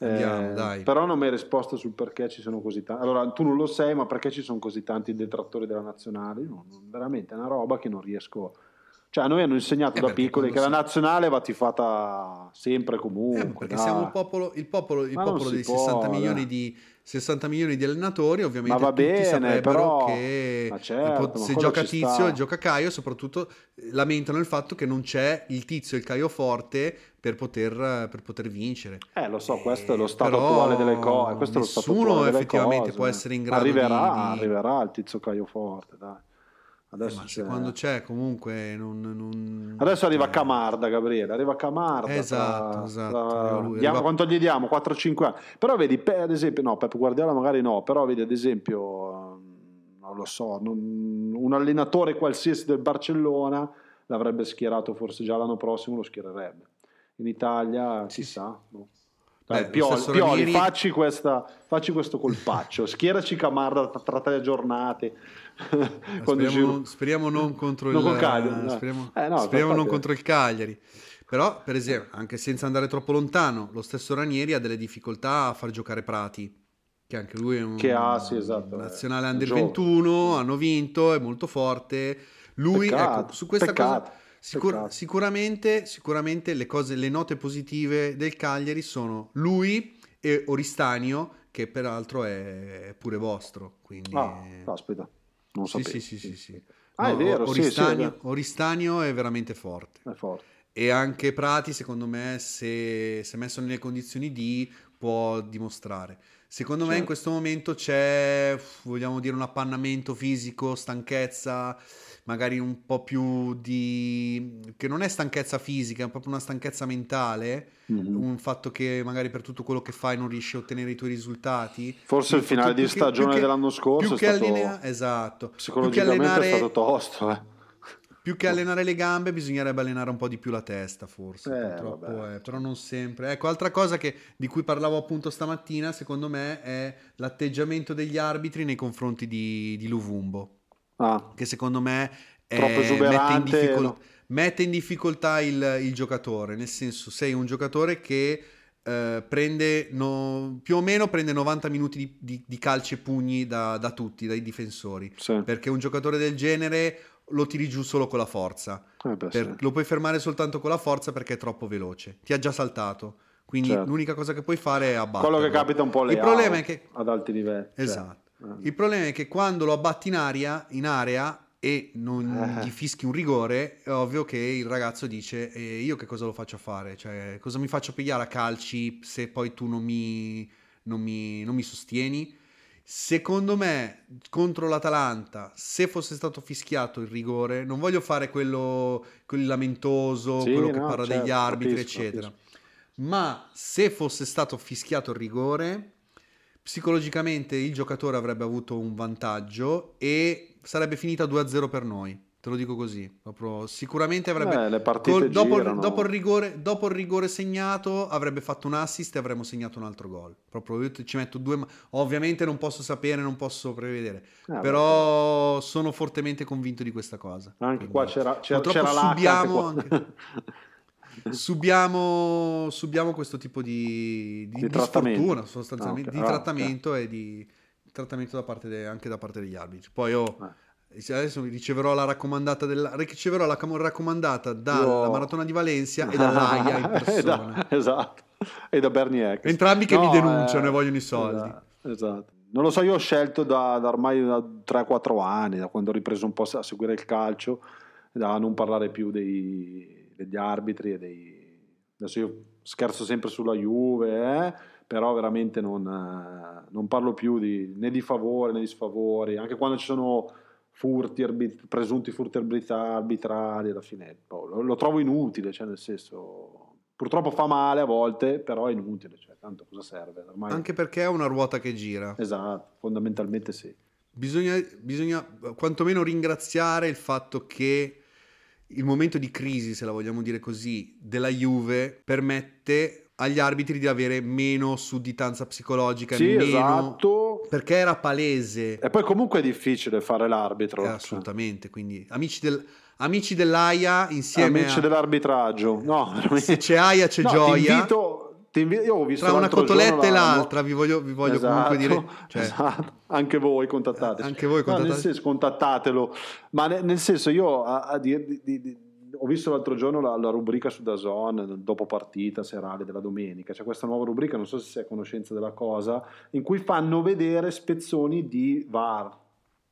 Andiamo, Eh, dai. però non mi hai risposto sul perché ci sono così tanti. Allora, tu non lo sai, ma perché ci sono così tanti detrattori della nazionale? Io non- veramente è una roba che non riesco. Cioè, a noi hanno insegnato Eh, da piccoli che quando la nazionale va tifata sempre e Eh, comunque. perché dai. siamo il popolo, il popolo, il popolo dei può, 60 milioni dai. di, 60 milioni di allenatori, ovviamente Ma va tutti bene, saprebbero però- che certo, se gioca Tizio e gioca Caio, soprattutto eh, lamentano il fatto che non c'è il Tizio e il Caio forte per poter, per poter vincere. Eh, lo so, questo è lo Eh, stato però attuale delle cose. Questo nessuno effettivamente cose. può essere in grado arriverà, di- di- Arriverà il tizio Caio Forte, dai. Eh, Adesso, se c'è- quando c'è comunque non... non- Adesso arriva cioè, Camarda, Gabriele. Arriva Camarda. Esatto, tra- esatto, tra- lui, diamo- arriva- Quanto gli diamo? 4-5 anni. Però vedi, Pe- ad esempio, no, Pep Guardiola magari no, però vedi ad esempio, ehm, non lo so, non- un allenatore qualsiasi del Barcellona l'avrebbe schierato forse già l'anno prossimo, lo schiererebbe. In Italia, Sì, chissà. boh. Beh, lo Pioli, Pioli, facci, questa- facci questo colpaccio, schieraci Camarda tra, tre giornate. Speriamo, speriamo non contro Non il Cagliari, no. speriamo, Eh, no, speriamo non contro il Cagliari. Però, per esempio, anche senza andare troppo lontano, lo stesso Ranieri ha delle difficoltà a far giocare Prati, che anche lui è un Che ha, sì, esatto, nazionale è under giovane. 21, hanno vinto, è molto forte. Lui, Peccato, ecco, su questa peccato, cosa sicur- sicuramente, sicuramente le cose, le note positive del Cagliari sono lui e Oristanio, che peraltro è pure vostro, quindi Ah, caspita, non sì, sapevo. sì, sì, sì, sì. Ah, è No, vero, sì, sì, è Oristanio. Oristanio è veramente forte. È forte. E anche Prati, secondo me, se, se messo nelle condizioni di, può dimostrare. Secondo me in Certo. questo momento c'è, vogliamo dire, un appannamento fisico, stanchezza, magari un po' più di... che non è stanchezza fisica, è proprio una stanchezza mentale, Mhm. un fatto che magari per tutto quello che fai non riesci a ottenere i tuoi risultati. Forse il Più- finale più di stagione più che- dell'anno scorso più è che stato allinea- esatto. Più che psicologicamente allenare, è stato tosto. Eh. più che allenare le gambe, bisognerebbe allenare un po' di più la testa, forse. Eh, purtroppo è, però non sempre. Ecco, altra cosa che- di cui parlavo appunto stamattina, secondo me, è l'atteggiamento degli arbitri nei confronti di, di Luvumbo, Ah, che secondo me è- Troppo mette, in difficol- no? mette in difficoltà il, il giocatore, nel senso sei un giocatore che eh, prende no- più o meno prende 90 minuti di, di- di calci e pugni da, da tutti, dai difensori, sì. perché un giocatore del genere lo tiri giù solo con la forza. Eh beh, Per- sì. Lo puoi fermare soltanto con la forza perché è troppo veloce. Ti ha già saltato. Quindi Certo. l'unica cosa che puoi fare è abbatterlo. Quello che capita un po' alle Il problema è che ad alti livelli. cioè, Esatto. eh. Il problema è che quando lo abbatti in aria, in area e non Eh. gli fischi un rigore, è ovvio che il ragazzo dice "E io che cosa lo faccio fare? Cioè, cosa mi faccio pigliare a calci se poi tu non mi, non mi, non mi sostieni? Secondo me, contro l'Atalanta, se fosse stato fischiato il rigore, non voglio fare quello, quello lamentoso, Sì, quello che no, parla certo, degli arbitri, capisco, eccetera. capisco. Ma se fosse stato fischiato il rigore, psicologicamente il giocatore avrebbe avuto un vantaggio e sarebbe finita 2-0 per noi. Te lo dico così. Proprio, sicuramente avrebbe. Eh, col- dopo, dopo il rigore, dopo il rigore segnato, avrebbe fatto un assist e avremmo segnato un altro gol. Proprio io ci metto due. Ovviamente non posso sapere, non posso prevedere. Eh, beh, però sono fortemente convinto di questa cosa. Anche Quindi, qua c'era, c'era, c'era subiamo anche anche- qua. Subiamo, subiamo questo tipo di, di, Di di sfortuna sostanzialmente, Ah, di. Ah, trattamento e di trattamento da parte de- anche da parte degli arbitri. Poi io Eh. adesso riceverò la raccomandata, della, riceverò la raccomandata dalla Io- Maratona di Valencia e dall'AIA in da- persona. esatto. E da Bernie. Entrambi che mi No, denunciano eh, e vogliono i soldi. Esatto, esatto. Non lo so, io ho scelto da, da ormai da 3-4 anni, da quando ho ripreso un po' a seguire il calcio, da non parlare più dei- degli arbitri e dei... Adesso io scherzo sempre sulla Juve, eh, però veramente non, eh, non parlo più di, né di favori né di sfavori, anche quando ci sono furti, arbit- presunti furti arbitra- arbitrali, alla fine boh, lo, lo trovo inutile, cioè nel senso... Purtroppo fa male a volte, però è inutile, cioè tanto cosa serve? Ormai... Anche perché è una ruota che gira. Esatto, fondamentalmente sì. Bisogna, bisogna quantomeno ringraziare il fatto che il momento di crisi, se la vogliamo dire così, della Juve permette agli arbitri di avere meno sudditanza psicologica, Sì, meno... esatto. perché era palese. E poi comunque è difficile fare l'arbitro. Eh, cioè. assolutamente, quindi amici, del, amici dell'AIA insieme Amici a... dell'arbitraggio. No, veramente. Se c'è AIA c'è No, gioia. Ti invito, invi- Tra una cotoletta e la- l'altra vi voglio, vi voglio Esatto, comunque dire... cioè, esatto. Anche voi contattate. Anche voi No, contattate- nel senso, contattatelo. Ma ne- nel senso, io a, a dir- di- di- di- ho visto l'altro giorno la, la rubrica su Dazon, dopo partita serale della domenica. C'è questa nuova rubrica, non so se sei a conoscenza della cosa, in cui fanno vedere spezzoni di VAR.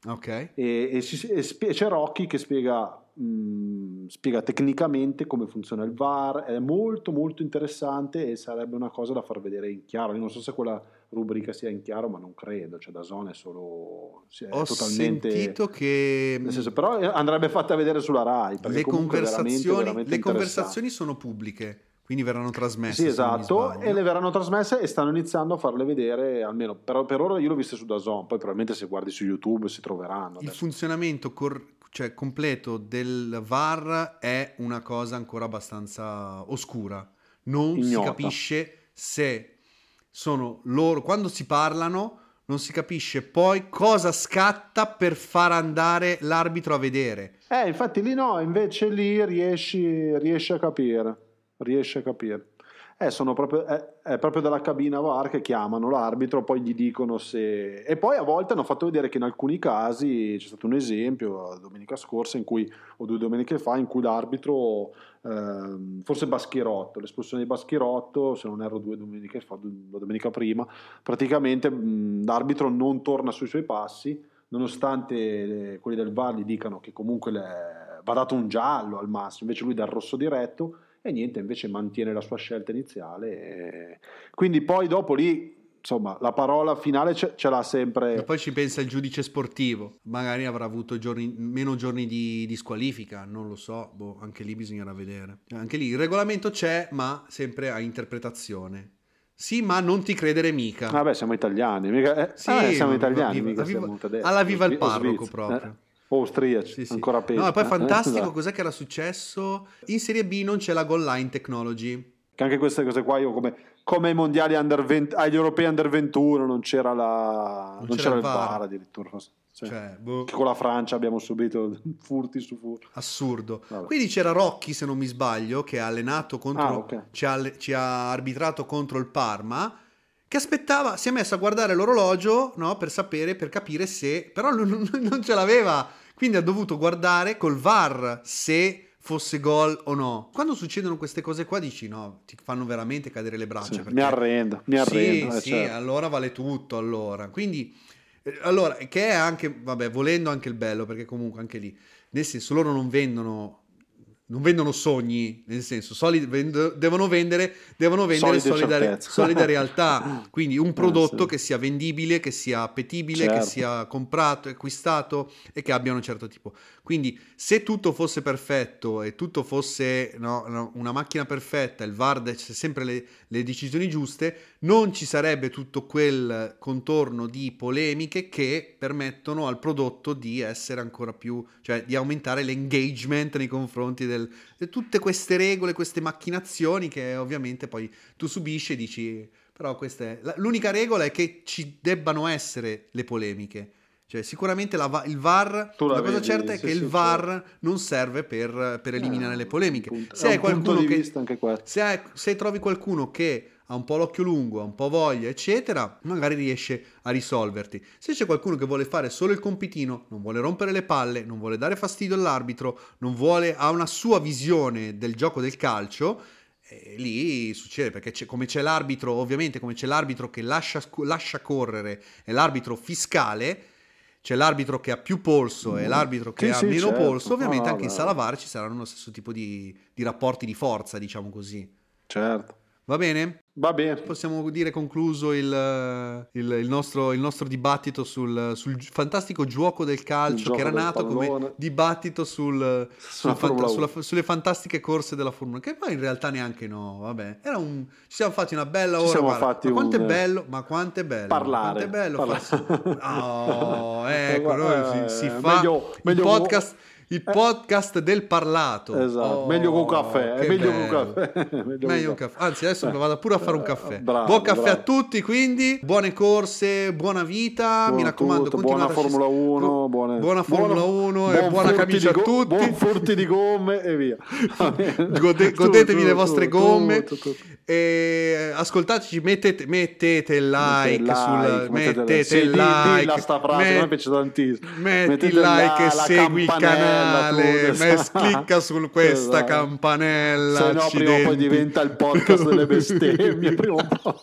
Ok. E, e si- e spie- c'è Rocky che spiega, mh, spiega tecnicamente come funziona il VAR, è molto molto interessante e sarebbe una cosa da far vedere in chiaro. Io non so se quella rubrica sia in chiaro, ma non credo, cioè da zone è solo è Ho totalmente sentito che nel senso, però andrebbe fatta vedere sulla Rai le è veramente, conversazioni, veramente le conversazioni sono pubbliche, quindi verranno trasmesse. Sì, esatto, e le verranno trasmesse e stanno iniziando a farle vedere, almeno per, per ora io l'ho viste su Dazon, poi probabilmente se guardi su YouTube si troveranno. Il adesso. funzionamento cor- cioè, completo del VAR è una cosa ancora abbastanza oscura. Non si Ignota. capisce se sono loro, quando si parlano, non si capisce poi cosa scatta per far andare l'arbitro a vedere. Eh, infatti lì no, invece lì riesci, riesci a capire, riesci a capire. Eh, proprio, è, è proprio dalla cabina VAR che chiamano l'arbitro, poi gli dicono se... E poi a volte hanno fatto vedere che in alcuni casi, c'è stato un esempio, domenica scorsa, cui, o due domeniche fa, in cui l'arbitro, ehm, forse Baschirotto, l'espulsione di Baschirotto, se non erro due domeniche fa, la domenica prima, praticamente mh, l'arbitro non torna sui suoi passi, nonostante eh, quelli del VAR gli dicano che comunque le- va dato un giallo al massimo, invece lui dà il rosso diretto e niente, invece mantiene la sua scelta iniziale. e- Quindi poi dopo lì, insomma, la parola finale ce, ce l'ha E sempre. poi ci pensa il giudice sportivo, magari avrà avuto giorni- meno giorni di, di squalifica, non lo so, boh, anche lì bisognerà vedere. Anche lì il regolamento c'è, ma sempre a interpretazione. Sì, ma non ti credere mica. Vabbè, siamo italiani, mica, eh, Sì, eh, siamo italiani, viva- viva- siamo alla viva il parroco proprio. eh. Austriaci, Sì, sì. ancora peggio. No, e poi eh. fantastico, Esatto. cos'è che era successo? In Serie B non c'è la goal line technology. Che anche queste cose qua, io come, come ai mondiali under 20, agli europei under 21 non c'era, la, non c'era, il VAR addirittura. forse. Sì. Cioè, boh, Che con la Francia abbiamo subito furti su furti. assurdo. Vabbè. Quindi c'era Rocchi, se non mi sbaglio, che ha allenato contro, Ah, ok. ci, ha, ci ha arbitrato contro il Parma, che aspettava, si è messo a guardare l'orologio no, per sapere, per capire se, però non, non- ce l'aveva, quindi ha dovuto guardare col VAR se fosse gol o no. Quando succedono queste cose qua dici no, ti fanno veramente cadere le braccia. Sì, perché- mi arrendo, mi arrendo. Sì, eh, sì, certo. allora vale tutto, allora. Quindi, eh, allora, che è anche, vabbè, volendo anche il bello, perché comunque anche lì, nel senso, loro non vendono, non vendono sogni, nel senso, solid- vend- devono vendere, devono vendere Solide solida, solida realtà. Quindi un Eh, prodotto sì. che sia vendibile, che sia appetibile, che Certo. sia comprato, acquistato e che abbia un certo tipo. Quindi, se tutto fosse perfetto e tutto fosse no, no, una macchina perfetta, il VAR desse sempre le, le decisioni giuste, non ci sarebbe tutto quel contorno di polemiche che permettono al prodotto di essere ancora più, cioè di aumentare l'engagement nei confronti del, di tutte queste regole, queste macchinazioni che ovviamente poi tu subisci e dici, però questa è, l'unica regola è che ci debbano essere le polemiche. Cioè, sicuramente la il VAR, Tu la la cosa vedi, certa è sì, che sì, il VAR non serve per, per eliminare Eh, le polemiche. Se è hai un punto qualcuno di che, vista anche questo. se, hai- se trovi qualcuno che ha un po' l'occhio lungo, ha un po' voglia, eccetera, magari riesce a risolverti. Se c'è qualcuno che vuole fare solo il compitino, non vuole rompere le palle, non vuole dare fastidio all'arbitro, non vuole, ha una sua visione del gioco del calcio, eh, lì succede perché c'è- come c'è l'arbitro, ovviamente come c'è l'arbitro che lascia, lascia correre e l'arbitro fiscale, c'è l'arbitro che ha più polso e l'arbitro che Sì, ha sì, meno certo. polso, ovviamente No, anche in beh. sala VAR ci saranno lo stesso tipo di, di rapporti di forza, diciamo così. Certo. Va bene? Va bene. Possiamo dire concluso il, il- il nostro, il nostro dibattito sul, sul fantastico gioco del calcio che era nato come pallone. dibattito sul, sul fanta- sulla- 1. sulle fantastiche corse della Formula 1, che poi in realtà neanche no, vabbè. Era un, ci siamo fatti una bella Ci ora. siamo guarda. fatti ma quanto un- è bello, ma quanto è bello. Parlare. È bello Parlare. farsi- Oh, ecco, Eh, si, si eh, fa meglio- il meglio- podcast il podcast del parlato. Esatto, Oh, meglio con caffè, è che meglio bello. con caffè. meglio Meglio con un caffè. Anzi, adesso vado pure a fare un caffè. Bravo, Buon caffè bravo. a tutti, quindi buone corse, buona vita. Buono Mi raccomando, tutto, buona a- Formula 1, co- buone- buona Formula 1 e buon buona camicia a go- tutti. Buon furti di gomme e via. Gode- godetevi le vostre gomme e ascoltateci mettete, mettete like, Mettete sul, mettete- mettete di- like dilla sta frase, met- a me piace tantissimo. metti Mettete il like e la segui il campanella, tu, clicca su questa Esatto. campanella Se no, prima o poi accidenti. diventa il podcast delle bestemmie. prima o poi.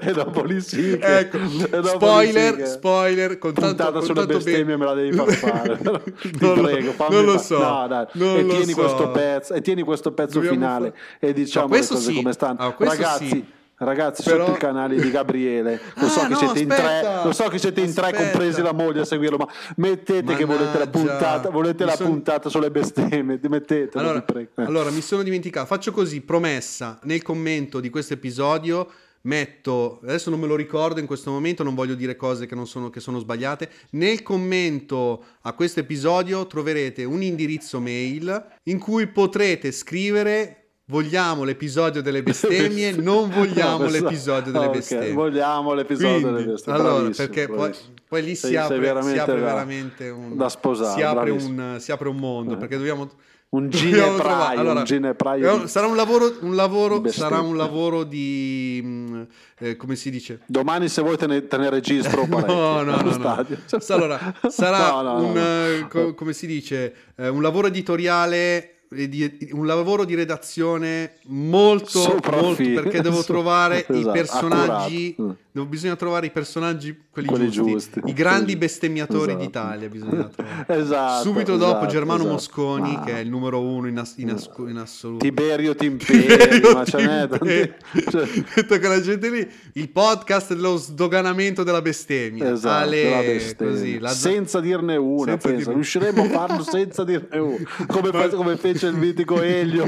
E dopo lì sì. Che, Ecco, dopo spoiler, lì sì spoiler, con tanto, puntata con sulle tanto bestemmie ben- me la devi far fare. Ti non, lo- prego, fammi non lo so. No, dai. e lo tieni so. questo pezzo, e tieni questo pezzo Dobbiamo finale fa- e diciamo No, le cose sì. come stanno. Ah, Ragazzi, sì. Ragazzi, Però- sotto il canale di Gabriele, lo Ah, so che no, siete in tre, lo so che siete in tre, compresi la moglie a seguirlo, ma mettete che volete la Mannaggia. puntata, volete Mi la son- puntata sulle bestemmie, mettetelo, Allora. Eh. allora, mi sono dimenticato. Faccio così: promessa nel commento di questo episodio. Metto adesso non me lo ricordo in questo momento, non voglio dire cose che, non sono, che sono sbagliate. Nel commento a questo episodio troverete un indirizzo mail in cui potrete scrivere. Vogliamo l'episodio delle bestemmie, non vogliamo No, l'episodio delle ok, bestemmie. Vogliamo l'episodio Quindi, delle bestemmie. allora, bravissimo, perché poi, bravissimo. poi lì Sei- si apre, si veramente apre da- veramente un, da sposare, si apre un, si apre un mondo Eh. perché dobbiamo Un ginepraio, allora, un ginepraio sarà un lavoro, un lavoro sarà un lavoro di mh, eh, come si dice Domani se vuoi te ne, te ne registro no, no, no, no. Allora, sarà No, no, un, no. eh, co- come si dice, eh, un lavoro editoriale, di- un lavoro di redazione molto, molto perché devo trovare i Esatto, personaggi, accurato. Bisogna trovare i personaggi, quelli, Quelli giusti, giusti. i grandi bestemmiatori esatto. d'Italia bisogna trovare. Esatto, Subito dopo esatto, Germano esatto. Mosconi, Ma- che è il numero uno in, ass- in ass- in assoluto. Tiberio Timperi, ma ce n'è Timperi. tanti- cioè, quella gente lì, il podcast dello sdoganamento della bestemmia. Esatto, Ale, della bestemmia. così, la- senza dirne una, Senza dirne- riusciremo a farlo senza dirne una. Come, fe- come fece il mitico Elio,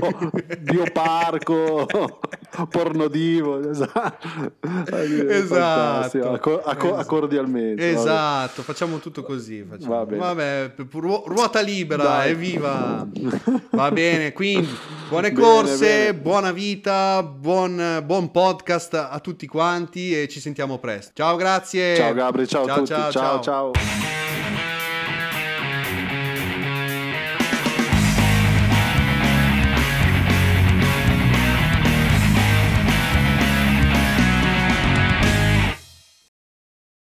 Dio Parco, Pornodivo. Esatto, Esatto. Acco- acco- accordialmente. vabbè. Esatto, facciamo tutto così. facciamo. Vabbè, ru- ruota libera, Dai. evviva! Va bene, quindi buone Bene, corse, bene. buona vita, buon, buon podcast a tutti quanti e ci sentiamo presto. Ciao, grazie. Ciao Gabri, ciao, a tutti. ciao. ciao. ciao.